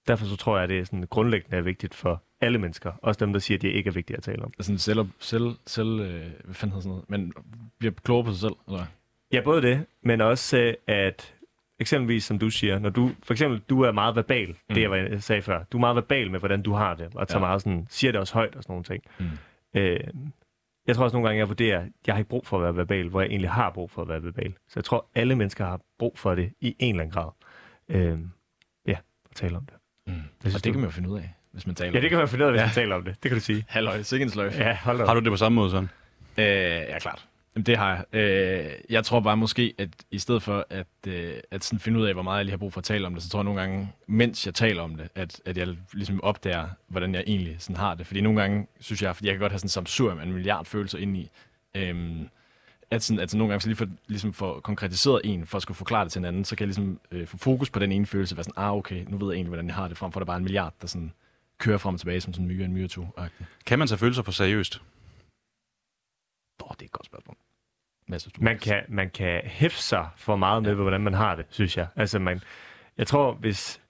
Derfor så tror jeg, at det er sådan grundlæggende er vigtigt for alle mennesker. Også dem, der siger, at det ikke er vigtigt at tale om. Altså selv, selv, selv øh, hvad fanden hedder sådan noget? Man bliver klogere på sig selv, eller Ja, både det, men også øh, at eksempelvis, som du siger, når du, for eksempel, du er meget verbal, mm. det jeg, jeg sagde før, du er meget verbal med, hvordan du har det, og tager ja. meget sådan, siger det også højt og sådan nogle ting. Mm. Øh, jeg tror også nogle gange, jeg vurderer, at jeg har ikke brug for at være verbal, hvor jeg egentlig har brug for at være verbal. Så jeg tror, alle mennesker har brug for det i en eller anden grad. Øh, ja, at tale om det. Mm. det og det kan man jo finde ud af, hvis man taler Ja, det kan man finde ud af, hvis ja. man taler om det. Det kan du sige. Halløj, sikkert sløjf. Ja, hold Har du det på samme måde sådan? Øh, ja, klart. Jamen, det har jeg. Øh, jeg tror bare måske, at i stedet for at, øh, at sådan finde ud af, hvor meget jeg lige har brug for at tale om det, så tror jeg nogle gange, mens jeg taler om det, at, at jeg ligesom opdager, hvordan jeg egentlig sådan har det. Fordi nogle gange synes jeg, fordi jeg kan godt have sådan som sur med en milliard følelser ind i, øh, at, sådan, at sådan nogle gange så lige for, ligesom for konkretiseret en, for at skulle forklare det til en anden, så kan jeg ligesom øh, få fokus på den ene følelse, være sådan, ah okay, nu ved jeg egentlig, hvordan jeg har det, frem for at der bare er en milliard, der sådan kører frem og tilbage som sådan en myre en myre to Kan man tage følelser for seriøst? Åh, oh, det er et godt spørgsmål. Man kan, man kan hæfte sig for meget med, ja. hvordan man har det, synes jeg. Altså, man, jeg tror, hvis,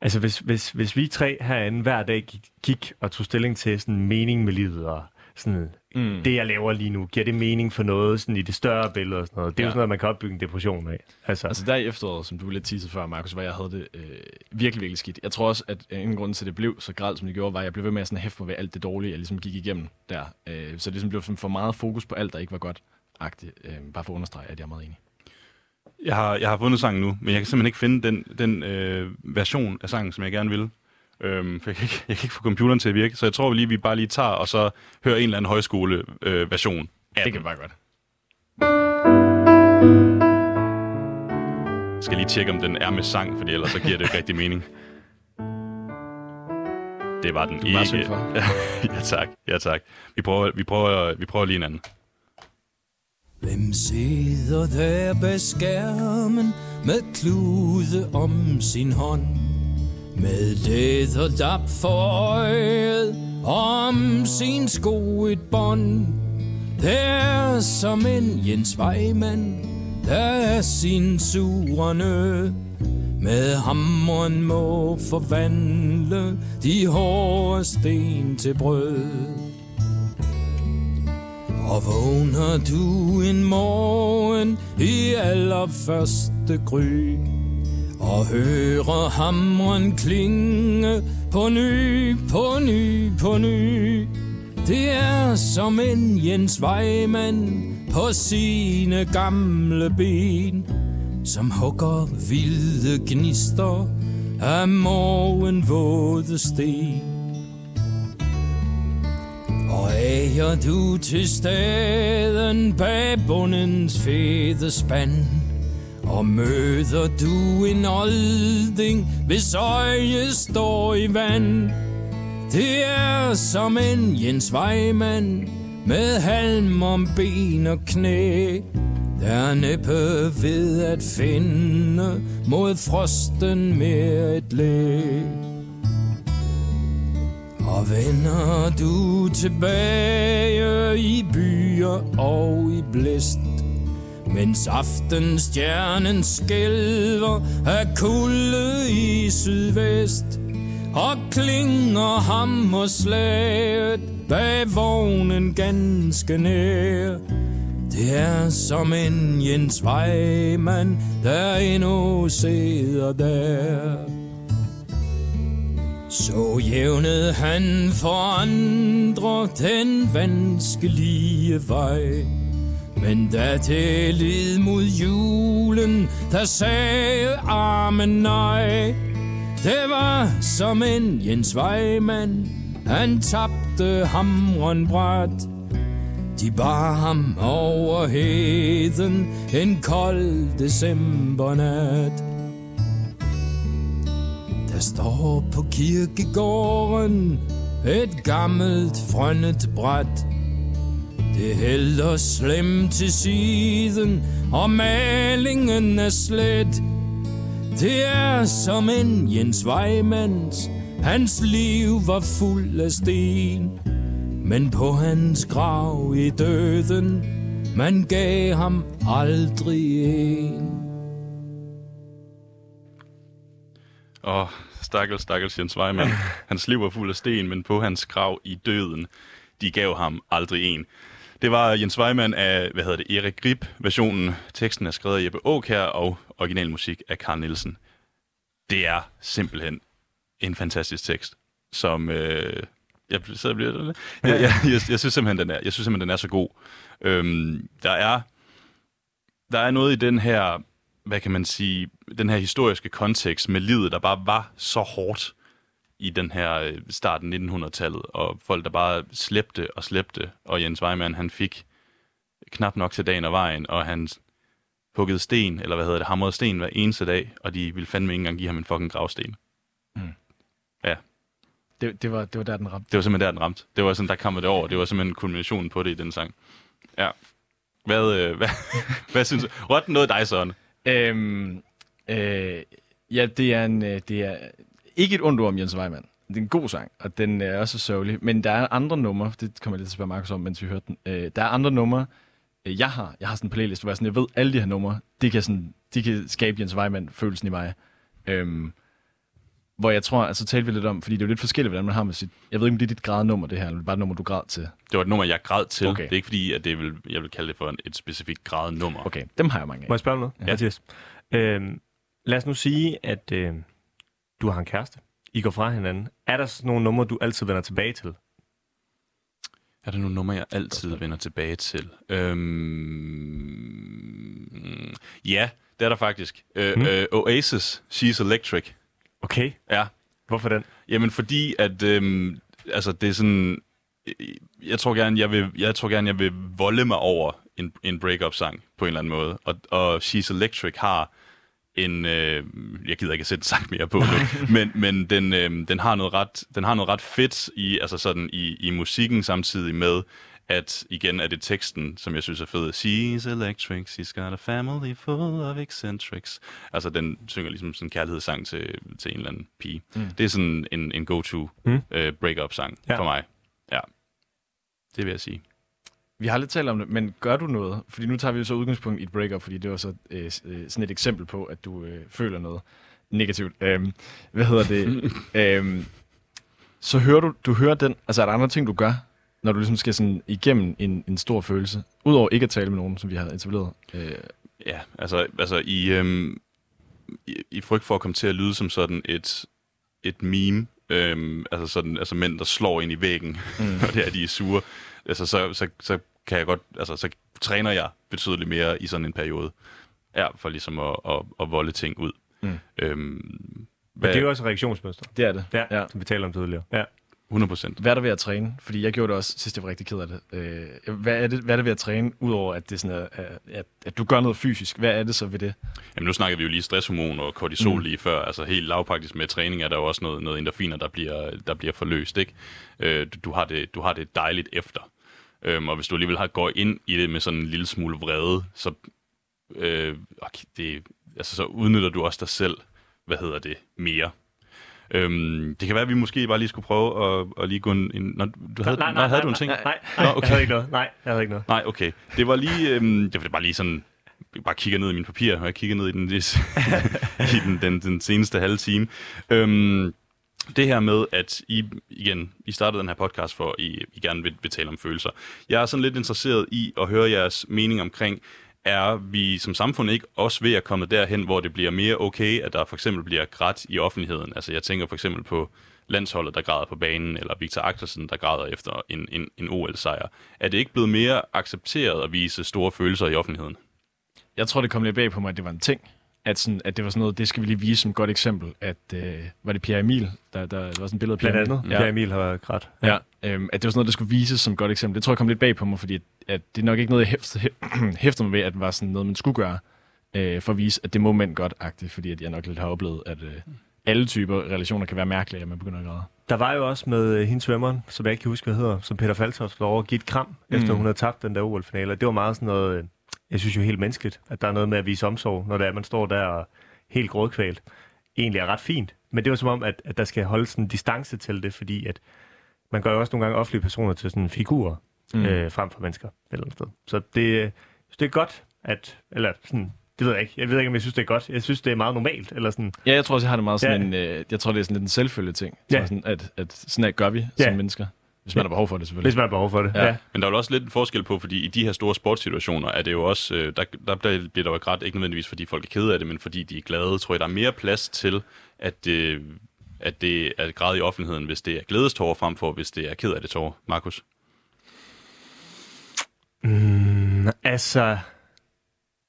altså hvis, hvis, hvis vi tre herinde hver dag gik, gik og tog stilling til sådan mening med livet, og sådan, mm. det jeg laver lige nu, giver det mening for noget sådan i det større billede og sådan noget. Det er ja. jo sådan noget, man kan opbygge en depression af. Altså, altså der i efteråret, som du lidt teasede før, Markus, hvor jeg havde det øh, virkelig, virkelig skidt. Jeg tror også, at en grund til, at det blev så gralt, som det gjorde, var, at jeg blev ved med at sådan hæfte mig ved alt det dårlige, jeg ligesom gik igennem der. Øh, så det ligesom blev for meget fokus på alt, der ikke var godt. Agtigt. Øh, bare for at understrege, at jeg er meget enig. Jeg har, jeg har fundet sangen nu, men jeg kan simpelthen ikke finde den, den øh, version af sangen, som jeg gerne vil. Øhm, for jeg kan, ikke, jeg kan ikke få computeren til at virke, så jeg tror lige, vi bare lige tager og så hører en eller anden højskole-version øh, af Det kan bare godt. Jeg skal lige tjekke, om den er med sang, for ellers så giver det ikke rigtig mening. Det var den du ikke. For. ja tak, ja tak. Vi prøver, vi prøver, vi prøver lige en anden. Hvem sidder der bag skærmen med klude om sin hånd? Med det og dab for øjet om sin sko et bånd. Der som en Jens Weimann, der er sin sure nød. Med hammeren må forvandle de hårde sten til brød. Og vågner du en morgen i allerførste gry og høre hamren klinge på ny, på ny, på ny. Det er som en Jens Weimann på sine gamle ben Som hugger vilde gnister af morgenvåde sten. Og æger du til staden bag bundens fede spand? Og møder du en olding, hvis øje står i vand Det er som en Jens Weimann med halm om ben og knæ Der næppe ved at finde mod frosten med et læ. og vender du tilbage i byer og i blæst mens aftenstjernen skælver af kulde i sydvest Og klinger hammerslaget bag vognen ganske nær Det er som en Jens Weimann, der endnu sidder der så jævnede han for andre den vanskelige vej. Men da det led mod julen, der sagde armen nej. Det var som en Jens Weimann, han tabte hamren bræt. De bar ham over heden en kold decembernat. Der står på kirkegården et gammelt frønnet bræt. Det hælder slemt til siden, og malingen er slet. Det er som en Jens Weimanns, hans liv var fuld af sten. Men på hans grav i døden, man gav ham aldrig en. Åh, oh, stakkels, stakkels Jens Weimann. Hans liv var fuld af sten, men på hans grav i døden, de gav ham aldrig en. Det var Jens Weimann af, hvad hedder det, Erik Grip versionen. Teksten er skrevet af Jeppe Aukær og originalmusik af Karl Nielsen. Det er simpelthen en fantastisk tekst, som øh, jeg sidder bliver det. Jeg, jeg, jeg, jeg, synes simpelthen den er, jeg synes simpelthen den er så god. Øhm, der er der er noget i den her hvad kan man sige, den her historiske kontekst med livet, der bare var så hårdt i den her øh, starten 1900-tallet, og folk, der bare slæbte og slæbte, og Jens Weimann, han fik knap nok til dagen og vejen, og han huggede sten, eller hvad hedder det, hamrede sten hver eneste dag, og de ville fandme ikke engang give ham en fucking gravsten. Mm. Ja. Det, det, var, det var der, den ramte. Det var simpelthen der, den ramte. Det var sådan, der kom det over. Det var simpelthen kulminationen på det i den sang. Ja. Hvad, øh, hvad, hvad synes du? Rotten noget dig, sådan. Øhm, øh, ja, det er, en, øh, det er ikke et ondt ord om Jens Weimann. Det er en god sang, og den er også sørgelig. Men der er andre numre, det kommer jeg lidt til at spørge Markus om, mens vi hørte den. Øh, der er andre numre, øh, jeg har. Jeg har sådan en playlist, hvor jeg, sådan, jeg ved, alle de her numre, de kan, sådan, de kan skabe Jens Weimann følelsen i mig. Øhm, hvor jeg tror, altså talte vi lidt om, fordi det er jo lidt forskelligt, hvordan man har med sit... Jeg ved ikke, om det er dit gradnummer, det her, eller det er bare et nummer, du græd til. Det var et nummer, jeg græd til. Okay. Det er ikke fordi, at det vil, jeg vil kalde det for en, et specifikt gradnummer. Okay, dem har jeg mange af. Må jeg spørge om noget? Ja. Mathias? Øhm, lad os nu sige, at øh, du har en kæreste. I går fra hinanden. Er der sådan nogle numre, du altid vender tilbage til? Er der nogle numre, jeg altid vender tilbage til? Øhm, ja, det er der faktisk. Øh, Hmm. øh, Oasis, She's Electric. Okay. Ja, Hvorfor den? Jamen fordi at øhm, altså det er sådan jeg tror gerne jeg vil jeg tror gerne jeg vil volde mig over en en breakup sang på en eller anden måde. Og og She's Electric har en øh, jeg gider ikke sætte sang mere på det, men men den øh, den har noget ret den har noget ret fedt i altså sådan i i musikken samtidig med at igen er det teksten, som jeg synes er fed. She's electric, she's got a family full of eccentrics. Altså, den synger ligesom sådan en kærlighedssang til, til en eller anden pige. Mm. Det er sådan en, en go-to Mm. uh, break-up-sang Ja. ja. for mig. Ja, det vil jeg sige. Vi har lidt talt om det, men gør du noget? Fordi nu tager vi jo så udgangspunkt i et breakup, fordi det var så øh, øh, sådan et eksempel på, at du øh, føler noget negativt. Øhm, hvad hedder det? øhm, så hører du, du hører den, altså er der andre ting, du gør, når du ligesom skal sådan igennem en, en stor følelse? Udover ikke at tale med nogen, som vi har etableret. Øh, Ja, altså, altså i, øhm, i, i frygt for at komme til at lyde som sådan et, et meme, øhm, altså, sådan, altså mænd, der slår ind i væggen, mm. og det er, de er sure, altså, så, så, så kan jeg godt, altså, så træner jeg betydeligt mere i sådan en periode. Ja, for ligesom at, at, at volde ting ud. Mm. Øhm, Men hvad, det er jo også reaktionsmønster. det er det. Ja, Ja. som vi talte om tidligere. Ja. 100 procent. Hvad er der ved at træne? Fordi jeg gjorde det også, sidst jeg var rigtig ked af det. Øh, hvad, er det hvad er det ved at træne, udover at, det er sådan, at, at, at du gør noget fysisk? Hvad er det så ved det? Jamen nu snakker vi jo lige stresshormon og kortisol mm. lige før. Altså helt lavpraktisk med træning er der jo også noget, noget endorfiner, der bliver, der bliver forløst. Ikke? Øh, du, har det, du har det dejligt efter. Øhm, og hvis du alligevel har går ind i det med sådan en lille smule vrede, så, øh, okay, det, altså, så udnytter du også dig selv, hvad hedder det, mere. Øhm, det kan være, at vi måske bare lige skulle prøve at, at lige gå en... en når, du havde, nej, nej, havde du en ting? Nej, nej, Nå, nej okay. jeg havde ikke noget. Nej, jeg havde ikke noget. Nej, okay. Det var lige, øhm, det var bare lige sådan, jeg bare kigger ned i mine papirer, og jeg kigger ned i den, i den, den, den seneste halve time. Øhm, det her med, at I, igen, I startede den her podcast for, at I, I gerne vil, vil tale om følelser. Jeg er sådan lidt interesseret i at høre jeres mening omkring, er vi som samfund ikke også ved at komme derhen, hvor det bliver mere okay, at der for eksempel bliver grædt i offentligheden? Altså jeg tænker for eksempel på landsholdet, der græder på banen, eller Victor Axelsen, der græder efter en, en, en OL-sejr. Er det ikke blevet mere accepteret at vise store følelser i offentligheden? Jeg tror, det kom lidt bag på mig, at det var en ting. At, sådan, at det var sådan noget, det skal vi lige vise som et godt eksempel. At, øh, var det Pierre Emil? Der, der, der var sådan et billede af Blandt Pierre andet. Emil. Ja. Emil har været grædt. Ja, øhm, at det var sådan noget, der skulle vises som et godt eksempel. Det tror jeg kom lidt bag på mig, fordi at, at det er nok ikke noget, jeg hæfter, hæfter mig ved, at det var sådan noget, man skulle gøre, øh, for at vise, at det må mænd godt-agtigt, fordi at jeg nok lidt har oplevet, at øh, alle typer relationer kan være mærkelige, at man begynder at græde. Der var jo også med øh, hendes svømmeren, som jeg ikke kan huske, hvad hedder, som Peter Faltoft var over at give et kram, mm. efter hun havde tabt den der OL-finale. Og Det var meget sådan noget, øh, jeg synes jo helt menneskeligt, at der er noget med at vise omsorg, når det er, at man står der og helt grådkvalt. Egentlig er ret fint, men det var som om, at, at der skal holde sådan en distance til det, fordi at man gør jo også nogle gange offentlige personer til sådan figurer, mm. øh, frem for mennesker et eller andet sted. Så det, øh, så det er godt, at, eller sådan, det ved jeg ikke. Jeg ved ikke, om jeg synes, det er godt. Jeg synes, det er meget normalt. Eller sådan. Ja, jeg tror også, jeg har det meget sådan Ja. en, øh, jeg tror, det er sådan lidt en selvfølge ting. Ja. Sådan, at, at sådan at gør vi Ja. som mennesker. Hvis man har behov for det, selvfølgelig. Hvis man har behov for det. Ja. Ja. ja. Men der er jo også lidt en forskel på, fordi i de her store sportssituationer er det jo også, øh, der, der, bliver der jo grædt, ikke nødvendigvis fordi folk er kede af det, men fordi de er glade. Tror jeg, der er mere plads til, at det, at det er græd i offentligheden, hvis det er glædestårer frem for, hvis det er ked af det tårer. Markus? Mm, altså,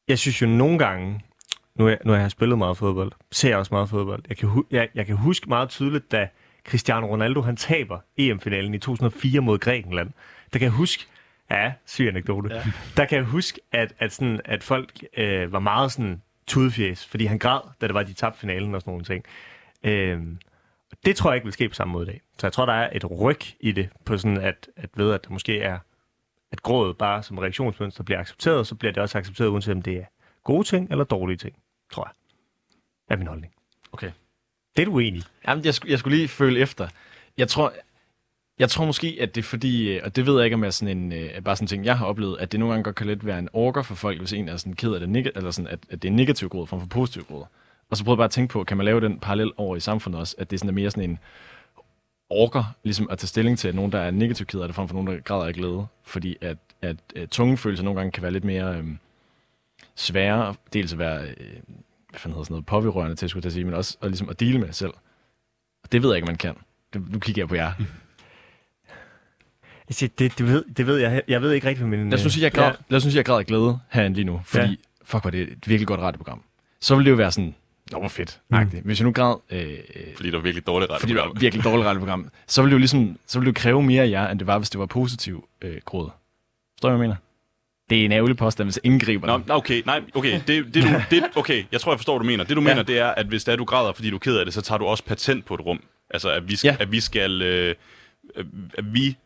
jeg synes jo nogle gange, nu, er, nu har jeg spillet meget fodbold, ser jeg også meget fodbold. Jeg kan, hu- jeg, jeg kan huske meget tydeligt, da Cristiano Ronaldo han taber EM-finalen i 2004 mod Grækenland. Der kan jeg huske, ja, syg anekdote, ja. der kan jeg huske, at, at, sådan, at folk øh, var meget sådan tudefjæs, fordi han græd, da det var, de tabte finalen og sådan nogle ting. Og det tror jeg ikke vil ske på samme måde i dag. Så jeg tror, der er et ryg i det, på sådan at, at ved, at der måske er at grådet bare som reaktionsmønster bliver accepteret, så bliver det også accepteret, uanset om det er gode ting eller dårlige ting, tror jeg. Er min holdning. Okay. Det er du enig. Jamen, jeg, skulle, jeg skulle lige føle efter. Jeg tror, jeg tror måske, at det er fordi, øh, og det ved jeg ikke, om jeg er sådan en, øh, bare sådan en ting, jeg har oplevet, at det nogle gange godt kan lidt være en orker for folk, hvis en er sådan ked af det, neg- eller sådan, at, at det er negativ gråd frem for positiv gråd. Og så prøver jeg bare at tænke på, kan man lave den parallel over i samfundet også, at det sådan er mere sådan en orker ligesom at tage stilling til, at nogen, der er negativ ked af det, frem for nogen, der græder af glæde. Fordi at, at, at tunge følelser nogle gange kan være lidt mere øh, svære, dels at være, øh, hvad fanden hedder sådan noget, påvirørende til, skulle jeg sige, men også at, ligesom at dele med selv. Og det ved jeg ikke, man kan. Det, nu kigger jeg på jer. Altså, det, det, ved, det ved jeg. Jeg ved ikke rigtig, hvad min... Lad os nu sige, jeg græd, ja. lad os nu sige, jeg græd af glæde herinde lige nu, fordi, ja. fuck, var det et virkelig godt radioprogram. Så ville det jo være sådan, Nå, hvor fedt. Mm. Hvis jeg nu græd... Øh, fordi det var virkelig dårligt radioprogram. Fordi det var virkelig dårligt radioprogram. Så ville det jo ligesom, så ville det jo kræve mere af jer, end det var, hvis det var positiv øh, gråd. Forstår du, hvad jeg mener? Det er en ærgerlig påstand, hvis ingen griber Nå, okay, nej, okay, det, det, du, det, okay, jeg tror, jeg forstår, hvad du mener. Det, du ja. mener, det er, at hvis det er, du græder, fordi du er ked af det, så tager du også patent på et rum. Altså, at vi skal, ja. at vi skal, øh, at vi,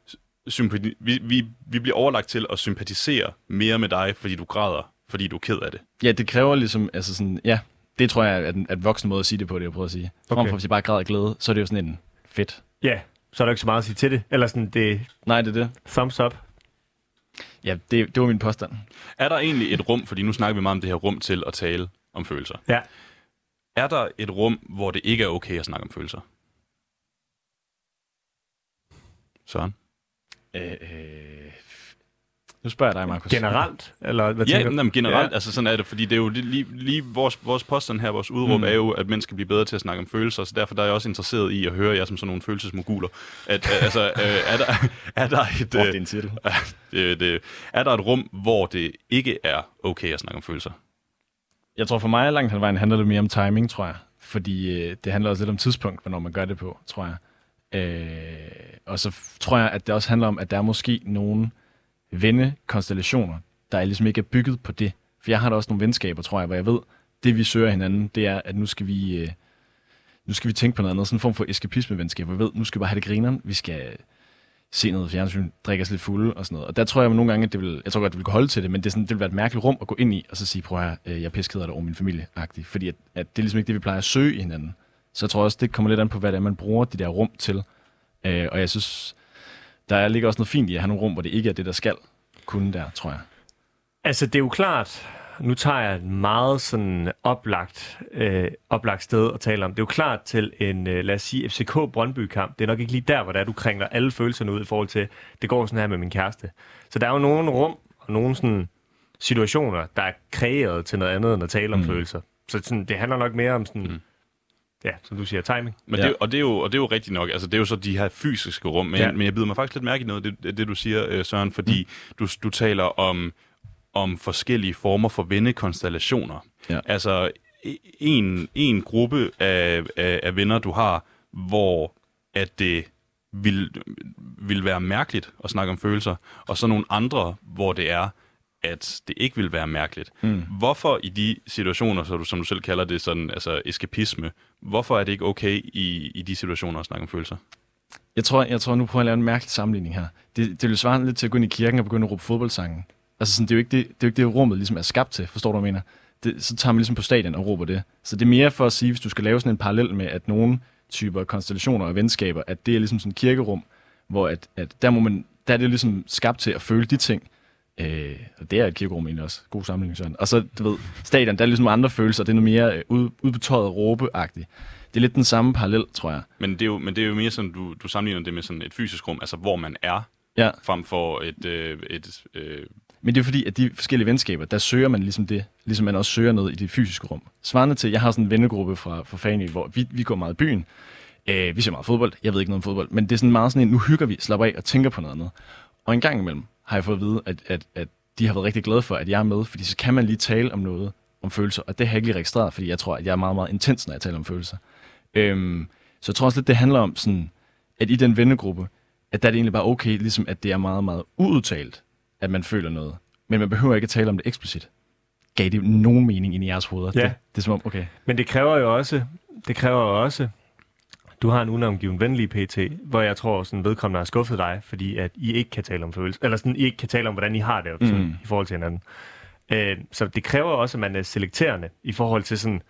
sympati, vi, vi, vi bliver overlagt til at sympatisere mere med dig, fordi du græder, fordi du er ked af det. Ja, det kræver ligesom, altså sådan, ja, det tror jeg er en at voksen måde at sige det på, det jeg prøver at sige. Okay. Frem for, hvis jeg bare græder af glæde, så er det jo sådan en fedt. Ja, så er der ikke så meget at sige til det. Eller sådan, det... Nej, det er det. Thumbs up. Ja, det, det var min påstand. Er der egentlig et rum, fordi nu snakker vi meget om det her rum til at tale om følelser. Ja. Er der et rum, hvor det ikke er okay at snakke om følelser? Søren? Øh, øh, nu spørger jeg dig, Markus. Generelt? Eller hvad ja, tænker? Jamen, generelt. Ja. Altså, sådan er det, fordi det er jo lige, lige vores, vores påstand her, vores udråb, mm. er jo, at mænd skal blive bedre til at snakke om følelser, så derfor der er jeg også interesseret i at høre jer som sådan nogle følelsesmoguler. At, altså, øh, er, der, er der et... Det er det, det, er der et rum, hvor det ikke er okay at snakke om følelser? Jeg tror for mig langt hen vejen handler det mere om timing, tror jeg. Fordi øh, det handler også lidt om tidspunkt, hvornår man gør det på, tror jeg. Øh, og så tror jeg, at det også handler om, at der er måske nogen vennekonstellationer, der ligesom ikke er bygget på det. For jeg har da også nogle venskaber, tror jeg, hvor jeg ved, det vi søger hinanden, det er, at nu skal vi, øh, nu skal vi tænke på noget andet. Sådan en form for eskapisme-venskab, hvor vi ved, nu skal vi bare have det grineren, vi skal se noget fjernsyn, drikke os lidt fulde og sådan noget. Og der tror jeg nogle gange, at det vil, jeg tror godt, at det vil kunne holde til det, men det, er sådan, det vil være et mærkeligt rum at gå ind i, og så sige, prøv at øh, jeg er piskeder over min familie -agtig. Fordi at, at det er ligesom ikke det, vi plejer at søge i hinanden. Så jeg tror også, det kommer lidt an på, hvad det er, man bruger de der rum til. Øh, og jeg synes, der ligger også noget fint i at have nogle rum, hvor det ikke er det, der skal kunne der, tror jeg. Altså, det er jo klart, nu tager jeg et meget sådan oplagt, øh, oplagt sted at tale om. Det er jo klart til en, øh, lad os sige, FCK Brøndby-kamp. Det er nok ikke lige der, hvor der du kringler alle følelserne ud i forhold til, det går sådan her med min kæreste. Så der er jo nogle rum og nogle sådan situationer, der er kreeret til noget andet end at tale om mm. følelser. Så sådan, det handler nok mere om sådan, mm. Ja, som du siger, timing. Men ja. det, og, det er jo, og det er jo rigtigt nok. Altså, det er jo så de her fysiske rum. Men, ja. men jeg bider mig faktisk lidt mærke i noget af det, det, du siger, øh, Søren, fordi mm. du, du taler om, om forskellige former for vennekonstellationer. Ja. Altså, en, en gruppe af, af, af venner, du har, hvor at det vil, vil være mærkeligt at snakke om følelser, og så nogle andre, hvor det er, at det ikke vil være mærkeligt. Mm. Hvorfor i de situationer, så du, som du selv kalder det, sådan, altså eskapisme, hvorfor er det ikke okay i, i de situationer at snakke om følelser? Jeg tror, jeg tror nu prøver jeg at lave en mærkelig sammenligning her. Det, det vil svare lidt til at gå ind i kirken og begynde at råbe fodboldsangen. Altså sådan, det, er jo ikke det, det er jo ikke det, rummet ligesom er skabt til. Forstår du, hvad jeg mener? Det, så tager man ligesom på stadion og råber det. Så det er mere for at sige, hvis du skal lave sådan en parallel med, at nogle typer konstellationer og venskaber, at det er ligesom sådan et kirkerum, hvor at, at der, må man, der er det ligesom skabt til at føle de ting, Øh, og det er et kirkerum egentlig også. God sammenligning sådan. Og så, du ved, stadion, der er ligesom andre følelser. Det er noget mere øh, ud, udbetøjet råbeagtigt. Det er lidt den samme parallel, tror jeg. Men det er jo, men det er jo mere sådan, du, du sammenligner det med sådan et fysisk rum, altså hvor man er, ja. frem for et... Øh, et øh... Men det er fordi, at de forskellige venskaber, der søger man ligesom det, ligesom man også søger noget i det fysiske rum. Svarende til, jeg har sådan en vennegruppe fra, fra Fanø, hvor vi, vi går meget i byen. Øh, vi ser meget fodbold. Jeg ved ikke noget om fodbold. Men det er sådan meget sådan en, nu hygger vi, slapper af og tænker på noget andet. Og en gang imellem, har jeg fået at vide, at, at, at de har været rigtig glade for, at jeg er med, fordi så kan man lige tale om noget, om følelser, og det har jeg ikke lige registreret, fordi jeg tror, at jeg er meget, meget intens, når jeg taler om følelser. Øhm, så jeg tror også lidt, det handler om sådan, at i den vennegruppe, at der er det egentlig bare okay, ligesom at det er meget, meget uudtalt, at man føler noget. Men man behøver ikke at tale om det eksplicit. Gav det nogen mening ind i jeres hoveder? Ja. Det, det er som om, okay. Men det kræver jo også, det kræver jo også, du har en unavngiven venlig PT, hvor jeg tror, sådan vedkommende har skuffet dig, fordi at I ikke kan tale om følelser, eller sådan, I ikke kan tale om, hvordan I har det sådan, mm. i forhold til hinanden. Øh, så det kræver også, at man er selekterende i forhold til sådan,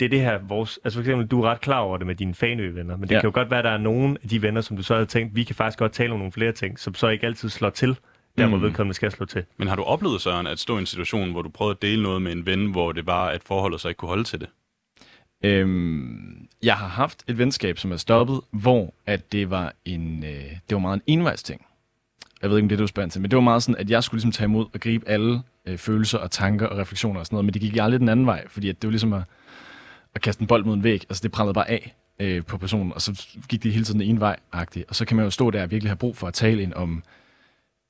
det er det her, vores, altså for eksempel, du er ret klar over det med dine fanø-venner, men det ja. kan jo godt være, at der er nogen af de venner, som du så havde tænkt, vi kan faktisk godt tale om nogle flere ting, som så ikke altid slår til, der hvor mm. vedkommende skal slå til. Men har du oplevet, Søren, at stå i en situation, hvor du prøvede at dele noget med en ven, hvor det var, at forholdet så ikke kunne holde til det? Øhm, jeg har haft et venskab, som er stoppet, hvor at det var en, øh, det var meget en envejs ting. Jeg ved ikke, om det er det, du spørger til, men det var meget sådan, at jeg skulle ligesom tage imod og gribe alle øh, følelser og tanker og refleksioner og sådan noget, men det gik aldrig den anden vej, fordi at det var ligesom at, at kaste en bold mod en væg. Altså det prallede bare af øh, på personen, og så gik det hele tiden en vej -agtigt. Og så kan man jo stå der og virkelig have brug for at tale ind om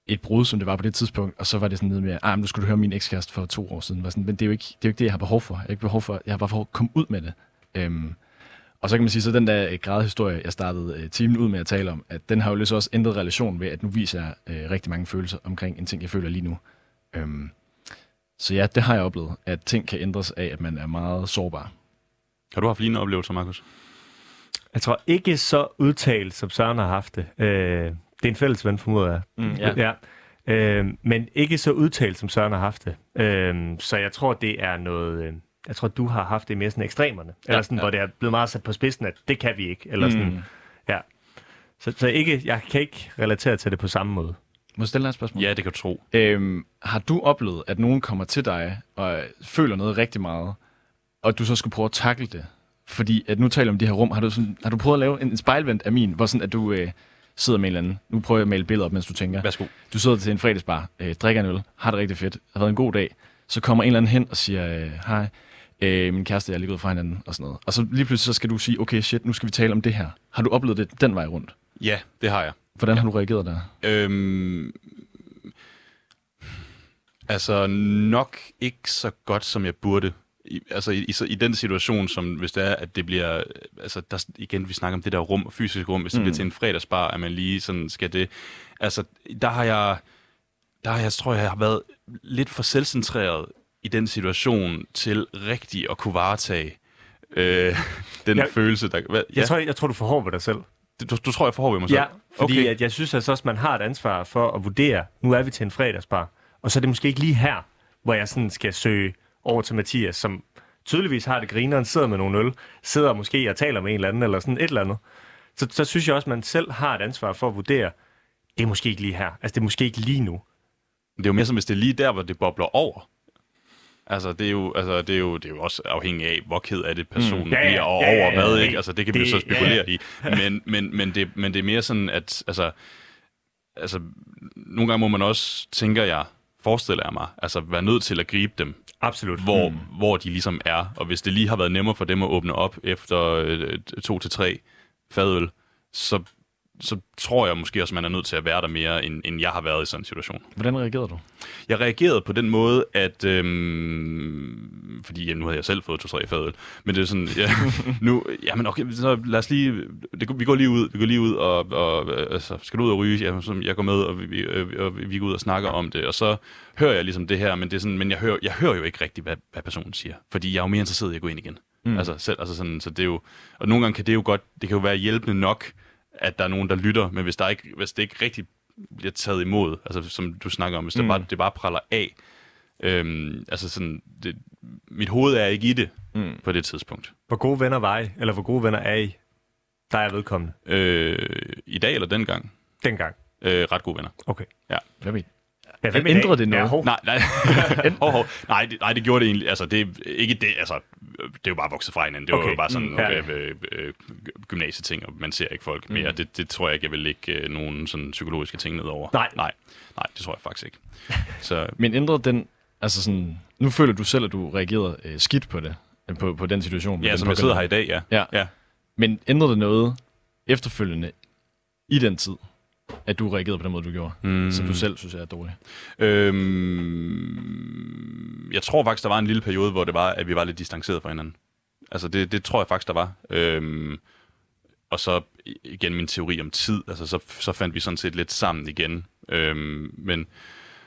et brud, som det var på det tidspunkt, og så var det sådan noget med, ah, men du skulle høre min ekskæreste for to år siden. Var sådan, men det er, jo ikke, det er jo ikke det, jeg har behov for. Jeg har, ikke behov for, jeg har bare for at komme ud med det. Øhm, og så kan man sige, så den der øh, gradhistorie, jeg startede øh, timen ud med at tale om, at den har jo ligesom også ændret relation ved, at nu viser jeg øh, rigtig mange følelser omkring en ting, jeg føler lige nu. Øhm, så ja, det har jeg oplevet, at ting kan ændres af, at man er meget sårbar. Har du haft lignende oplevelser, Markus? Jeg tror ikke så udtalt, som Søren har haft det. Øh, det er en fælles ven, formoder jeg. Mm, ja. ja. Øh, men ikke så udtalt, som Søren har haft det. Øh, så jeg tror, det er noget... Øh, jeg tror, du har haft det mere sådan ekstremerne. Ja, eller sådan, ja. hvor det er blevet meget sat på spidsen, at det kan vi ikke. Eller sådan, Mm. ja. Så, så ikke, jeg kan ikke relatere til det på samme måde. Må jeg stille dig et spørgsmål? Ja, det kan du tro. Øhm, har du oplevet, at nogen kommer til dig og føler noget rigtig meget, og du så skulle prøve at takle det? Fordi at nu taler om de her rum. Har du, sådan, har du prøvet at lave en, en spejlvendt af min, hvor sådan, at du øh, sidder med en eller anden... Nu prøver jeg at male billeder op, mens du tænker. Værsgo. Du sidder til en fredagsbar, øh, drikker en øl, har det rigtig fedt, har været en god dag. Så kommer en eller anden hen og siger, øh, hej, øh, min kæreste jeg er lige gået fra hinanden og sådan noget. Og så lige pludselig så skal du sige, okay shit, nu skal vi tale om det her. Har du oplevet det den vej rundt? Ja, det har jeg. Hvordan har du reageret der? Øhm, altså nok ikke så godt, som jeg burde. I, altså i, i, i den situation, som hvis det er, at det bliver, altså der, igen, vi snakker om det der rum, fysisk rum, hvis det mm. bliver til en fredagsbar, at man lige sådan skal det, altså der har jeg, der har jeg, tror jeg, jeg har været lidt for selvcentreret i den situation til rigtig at kunne varetage øh, den Jeg- følelse, der... Hvad, Jeg, tror, jeg tror, du ved dig selv. du, du tror, jeg forhåber mig selv? Ja, fordi okay. at jeg synes altså også, man har et ansvar for at vurdere, nu er vi til en fredagsbar, og så er det måske ikke lige her, hvor jeg sådan skal søge over til Mathias, som tydeligvis har det grineren, sidder med nogle øl, sidder måske og taler med en eller anden, eller sådan et eller andet. Så, så synes jeg også, man selv har et ansvar for at vurdere, det er måske ikke lige her. Altså, det er måske ikke lige nu. Det er jo mere som, hvis det er lige der, hvor det bobler over. Altså, det er jo, altså, det er jo, det er jo også afhængigt af, hvor ked af det personen mm. Ja, ja, bliver, og ja, ja, over ja, hvad, ja. ikke? Altså, det kan vi jo Det- så spekulere ja, i. Men, men, men, det, men det er mere sådan, at altså, altså, nogle gange må man også, tænker jeg, forestiller jeg mig, altså være nødt til at gribe dem, Absolut. hvor, mm. hvor de ligesom er. Og hvis det lige har været nemmere for dem at åbne op efter øh, to til tre fadøl, så, så tror jeg måske også, man er nødt til at være der mere, end, end jeg har været i sådan en situation. Hvordan reagerede du? Jeg reagerede på den måde, at... Øhm, fordi ja, nu havde jeg selv fået to-tre fadøl. Men det er sådan... Ja, nu, jamen okay, så lad os lige... Det, vi går lige ud, vi går lige ud og... og altså, skal du ud og ryge? Ja, så jeg går med, og vi, øh, og vi går ud og snakker om det. Og så hører jeg ligesom det her, men, det er sådan, men jeg, hører, jeg hører jo ikke rigtigt, hvad, hvad personen siger. Fordi jeg er jo mere interesseret i at gå ind igen. Mm. Altså, selv, altså sådan, så det er jo... Og nogle gange kan det jo godt... Det kan jo være hjælpende nok, at der er nogen, der lytter, men hvis, der ikke, hvis det ikke rigtig bliver taget imod, altså som du snakker om, hvis det, bare, det bare praller af, øhm, altså sådan, det, mit hoved er ikke i det mm. på det tidspunkt. Hvor gode venner var I? Eller hvor gode venner er I? Der er vedkommende. Øh, I dag eller dengang? Dengang. Øh, ret gode venner. Okay. Ja. Hvad ved Ja, hvem Ændrede det noget? Ja, hov. Nej, nej. hov, hov. nej, det, nej, det gjorde det egentlig. Altså, det er ikke det. Altså, det er jo bare vokset fra hinanden. Det var Okay. jo bare sådan Mm, nogle ja. øh, øh, gymnasieting, og man ser ikke folk mere. Det, det tror jeg ikke, jeg vil lægge øh, nogen sådan psykologiske ting ned over. Nej. nej. Nej, det tror jeg faktisk ikke. Så Men ændrede den, altså sådan, nu føler du selv, at du reagerede øh, skidt på det, øh, på, på den situation. ja, den som jeg sidder her i dag, ja. Ja. ja. Men ændrede det noget efterfølgende i den tid, at du reagerede på den måde, du gjorde, mm. som du selv synes er dårligt? Øhm, jeg tror faktisk, der var en lille periode, hvor det var, at vi var lidt distanceret fra hinanden. Altså, det, det tror jeg faktisk, der var. Øhm, og så igen min teori om tid, altså så, så fandt vi sådan set lidt sammen igen. Øhm, men,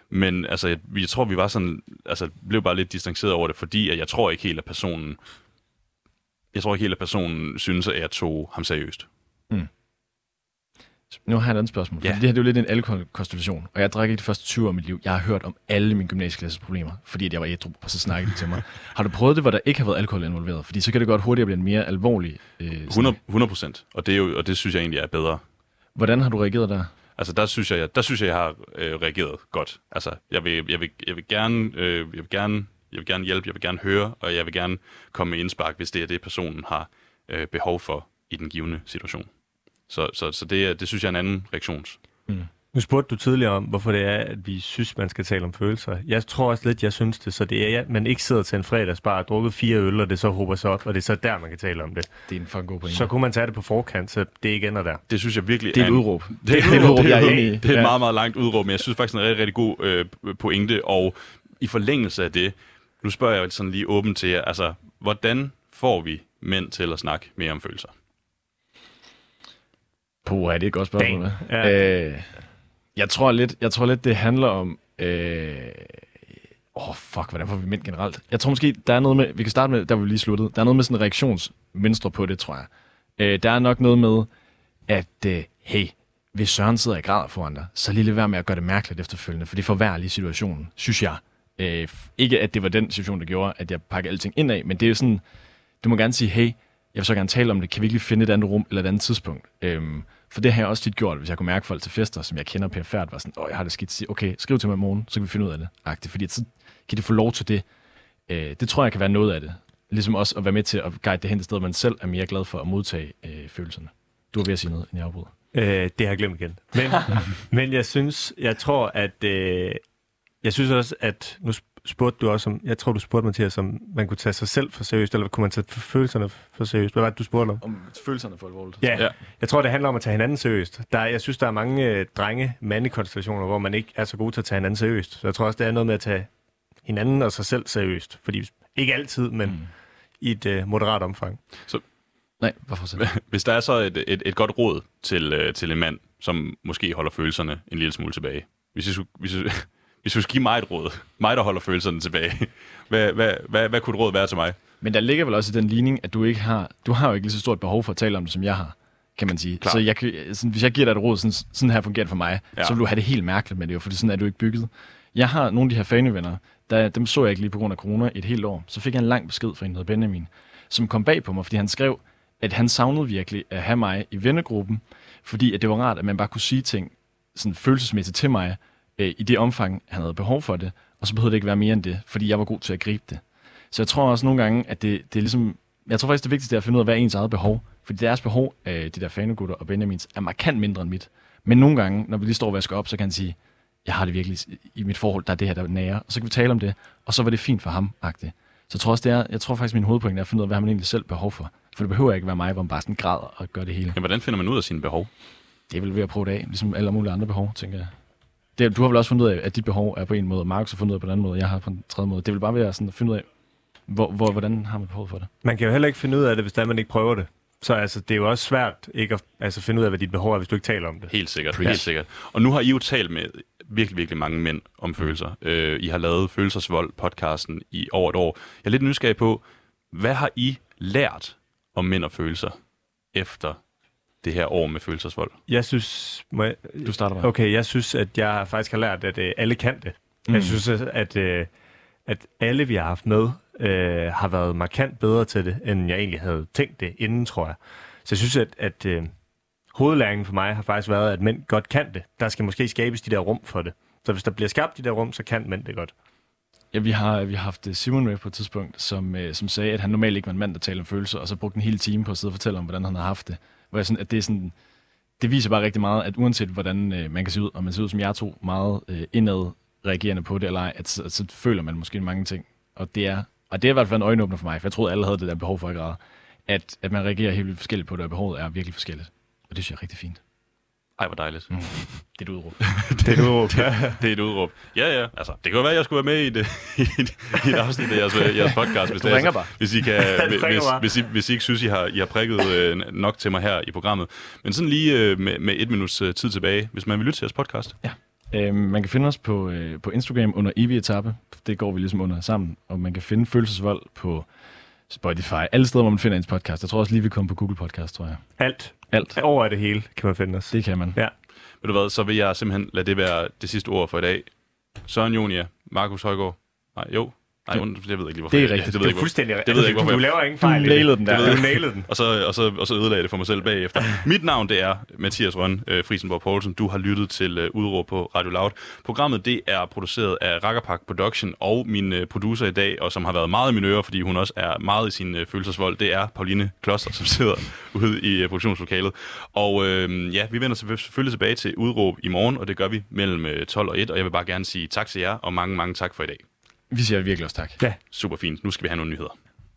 men altså, jeg, jeg tror, vi var sådan, altså, blev bare lidt distanceret over det, fordi at jeg tror ikke helt, at personen, jeg tror ikke helt, at personen synes, at jeg tog ham seriøst. Nu har jeg et andet spørgsmål. Ja. Ja. Det her det er jo lidt en alkoholkonstitution, og jeg drak ikke de første 20 år af mit liv. Jeg har hørt om alle mine gymnasieklasses problemer, fordi at jeg var ædru, og så snakkede de til mig. Har du prøvet det, hvor der ikke har været alkohol involveret? Fordi så kan det godt hurtigt blive en mere alvorlig øh, snak. 100, 100 procent. Og, det er jo, og det synes jeg egentlig er bedre. Hvordan har du reageret der? Altså, der synes jeg, der synes jeg, jeg har øh, reageret godt. Altså, jeg vil, jeg vil, jeg vil gerne, øh, jeg vil gerne, jeg vil gerne hjælpe, jeg vil gerne høre, og jeg vil gerne komme med indspark, hvis det er det, personen har øh, behov for i den givende situation. Så, så, så det, det synes jeg er en anden reaktions. Mm. Nu spurgte du tidligere om, hvorfor det er, at vi synes, man skal tale om følelser. Jeg tror også lidt, jeg synes det, så det er, at man ikke sidder til en fredagsbar og drukket fire øl, og det så håber sig op, og det er så der, man kan tale om det. Det er en fucking god pointe. Så kunne man tage det på forkant, så det ikke ender der. Det synes jeg virkelig det er et udråb. Det, det, er et udråb, jeg er enig i. Det er et meget, meget langt udråb, men jeg synes faktisk, det er en rigtig, rigtig god øh, pointe, og i forlængelse af det, nu spørger jeg sådan lige åbent til jer, altså, hvordan får vi mænd til at snakke mere om følelser? Puh, er det et godt spørgsmål. Ja. Øh, jeg tror lidt, jeg tror lidt, det handler om... Øh, Åh, oh, fuck, hvordan får vi mænd generelt? Jeg tror måske, der er noget med... Vi kan starte med, der vi lige sluttede. Der er noget med sådan en reaktionsmønstre på det, tror jeg. Øh, der er nok noget med, at øh, hey, hvis Søren sidder i grad foran dig, så lige lidt være med at gøre det mærkeligt efterfølgende, for det forværrer lige situationen, synes jeg. Øh, ikke at det var den situation, der gjorde, at jeg pakkede alting ind af, men det er jo sådan, du må gerne sige, hey, jeg vil så gerne tale om det, kan vi ikke finde et andet rum eller et andet tidspunkt? Øhm, for det har jeg også tit gjort, hvis jeg kunne mærke folk til fester, som jeg kender perfekt, var sådan, åh, jeg har det skidt, sige, okay, skriv til mig i morgen, så kan vi finde ud af det. Agtigt, fordi så kan de få lov til det. Øh, det tror jeg kan være noget af det. Ligesom også at være med til at guide det hen et sted, man selv er mere glad for at modtage øh, følelserne. Du er ved at sige noget, inden jeg afbryder. Øh, det har jeg glemt igen. Men, men jeg synes, jeg tror, at øh, jeg synes også, at nu spurgte du også om, jeg tror, du spurgte Mathias, om man kunne tage sig selv for seriøst, eller kunne man tage følelserne for seriøst? Hvad var det, du spurgte om? Om følelserne for alvorligt. Ja, ja, jeg tror, det handler om at tage hinanden seriøst. Der, jeg synes, der er mange øh, drenge mandekonstellationer, hvor man ikke er så god til at tage hinanden seriøst. Så jeg tror også, det er noget med at tage hinanden og sig selv seriøst. Fordi ikke altid, men mm. i et øh, moderat omfang. Så Nej, hvorfor så? Hvis der er så et, et, et godt råd til, øh, til en mand, som måske holder følelserne en lille smule tilbage. Hvis jeg, hvis jeg, hvis du skal give mig et råd, mig der holder følelserne tilbage, hvad, hvad, hvad, hvad kunne et råd være til mig? Men der ligger vel også i den ligning, at du ikke har, du har jo ikke lige så stort behov for at tale om det, som jeg har kan man sige. Klar. Så jeg, sådan, hvis jeg giver dig et råd, sådan, sådan her fungerer det for mig, ja. så vil du have det helt mærkeligt med det, for sådan er du ikke bygget. Jeg har nogle af de her fanevenner, der, dem så jeg ikke lige på grund af corona et helt år. Så fik jeg en lang besked fra en, der Benjamin, som kom bag på mig, fordi han skrev, at han savnede virkelig at have mig i vennegruppen, fordi at det var rart, at man bare kunne sige ting sådan følelsesmæssigt til mig, øh, i det omfang, han havde behov for det, og så behøvede det ikke være mere end det, fordi jeg var god til at gribe det. Så jeg tror også nogle gange, at det, det er ligesom, jeg tror faktisk, det vigtigste er at finde ud af, hvad er ens eget behov. Fordi deres behov, øh, de der fanegutter og Benjamins, er markant mindre end mit. Men nogle gange, når vi lige står og vasker op, så kan han sige, jeg har det virkelig i mit forhold, der er det her, der nære. Og så kan vi tale om det, og så var det fint for ham, agtigt. Så jeg tror også, det er, jeg tror faktisk, min hovedpoint er at finde ud af, hvad man egentlig selv behov for. For det behøver ikke være mig, hvor man bare sådan græder og gør det hele. Ja, hvordan finder man ud af sine behov? Det er vel ved at prøve det af, ligesom alle mulige andre behov, tænker jeg. Det, du har vel også fundet ud af, at dit behov er på en måde, og Markus har fundet ud af på en anden måde, og jeg har på en tredje måde. Det vil bare være sådan at finde ud af, hvor, hvor, hvordan har man behov for det? Man kan jo heller ikke finde ud af det, hvis der man ikke prøver det. Så altså, det er jo også svært ikke at altså, finde ud af, hvad dit behov er, hvis du ikke taler om det. Helt sikkert, helt sikkert. Og nu har I jo talt med virkelig, virkelig mange mænd om følelser. Øh, I har lavet Følelsesvold podcasten i over et år. Jeg er lidt nysgerrig på, hvad har I lært om mænd og følelser efter det her år med følelsesvold? Jeg synes... Må jeg, du starter bare. Okay, jeg synes, at jeg faktisk har lært, at øh, alle kan det. Mm. Jeg synes, at, øh, at alle, vi har haft med, øh, har været markant bedre til det, end jeg egentlig havde tænkt det inden, tror jeg. Så jeg synes, at, at øh, hovedlæringen for mig har faktisk været, at mænd godt kan det. Der skal måske skabes de der rum for det. Så hvis der bliver skabt de der rum, så kan mænd det godt. Ja, vi har, vi har haft øh, Simon med på et tidspunkt, som, øh, som sagde, at han normalt ikke var en mand, der taler om følelser, og så brugte en hel time på at sidde og fortælle om, hvordan han har haft det. Hvor jeg sådan, at det er sådan, det viser bare rigtig meget, at uanset hvordan øh, man kan se ud, og man ser ud som jeg to, meget øh, indad reagerende på det, eller ej, at, at, så føler man måske mange ting. Og det er, og det er i hvert fald en øjenåbner for mig, for jeg troede, alle havde det der behov for at græde. At, at man reagerer helt vildt forskelligt på det, og behovet er virkelig forskelligt. Og det synes jeg er rigtig fint. Ej, hvor dejligt. Mm. Det er et udråb. det er et udråb. det er et udråb. Ja, ja. Altså, det kan jo være, at jeg skulle være med i, det, i, i et afsnit af jeres, jeres podcast. Hvis du ringer bare. Hvis I, kan, hvis, hvis, I, hvis I ikke synes, I har, I har prikket øh, nok til mig her i programmet. Men sådan lige øh, med, med et minuts øh, tid tilbage, hvis man vil lytte til jeres podcast. Ja. Øh, man kan finde os på, øh, på Instagram under evig etape. Det går vi ligesom under sammen. Og man kan finde følelsesvold på Spotify. Alle steder, hvor man finder ens podcast. Jeg tror også lige, vi kommer på Google Podcast, tror jeg. Alt. Alt. Over det hele kan man finde os. Det kan man. Ja. Ved du hvad, så vil jeg simpelthen lade det være det sidste ord for i dag. Søren Jonia, Markus Højgaard. Nej, jo. Nej, und, jeg ved ikke lige, hvorfor. Det er jeg- rigtigt. Det ved Det jeg er fuldstændig det ved jeg ikke, hvorfor Du jeg- laver ingen fejl. Du nailede den der. Du nailede den. Og så, og, så, og så ødelagde jeg det for mig selv bagefter. Mit navn, det er Mathias Røn øh, Friesenborg Poulsen. Du har lyttet til øh, Udråb på Radio Loud. Programmet, det er produceret af Rakkerpak Production, og min øh, producer i dag, og som har været meget i mine ører, fordi hun også er meget i sin øh, følelsesvold, det er Pauline Kloster, som sidder ude i øh, produktionslokalet. Og øh, ja, vi vender selvfølgelig tilbage til Udråb i morgen, og det gør vi mellem øh, 12 og 1, og jeg vil bare gerne sige tak til jer, og mange, mange tak for i dag. Vi siger virkelig også tak. Super fint. Nu skal vi have nogle nyheder.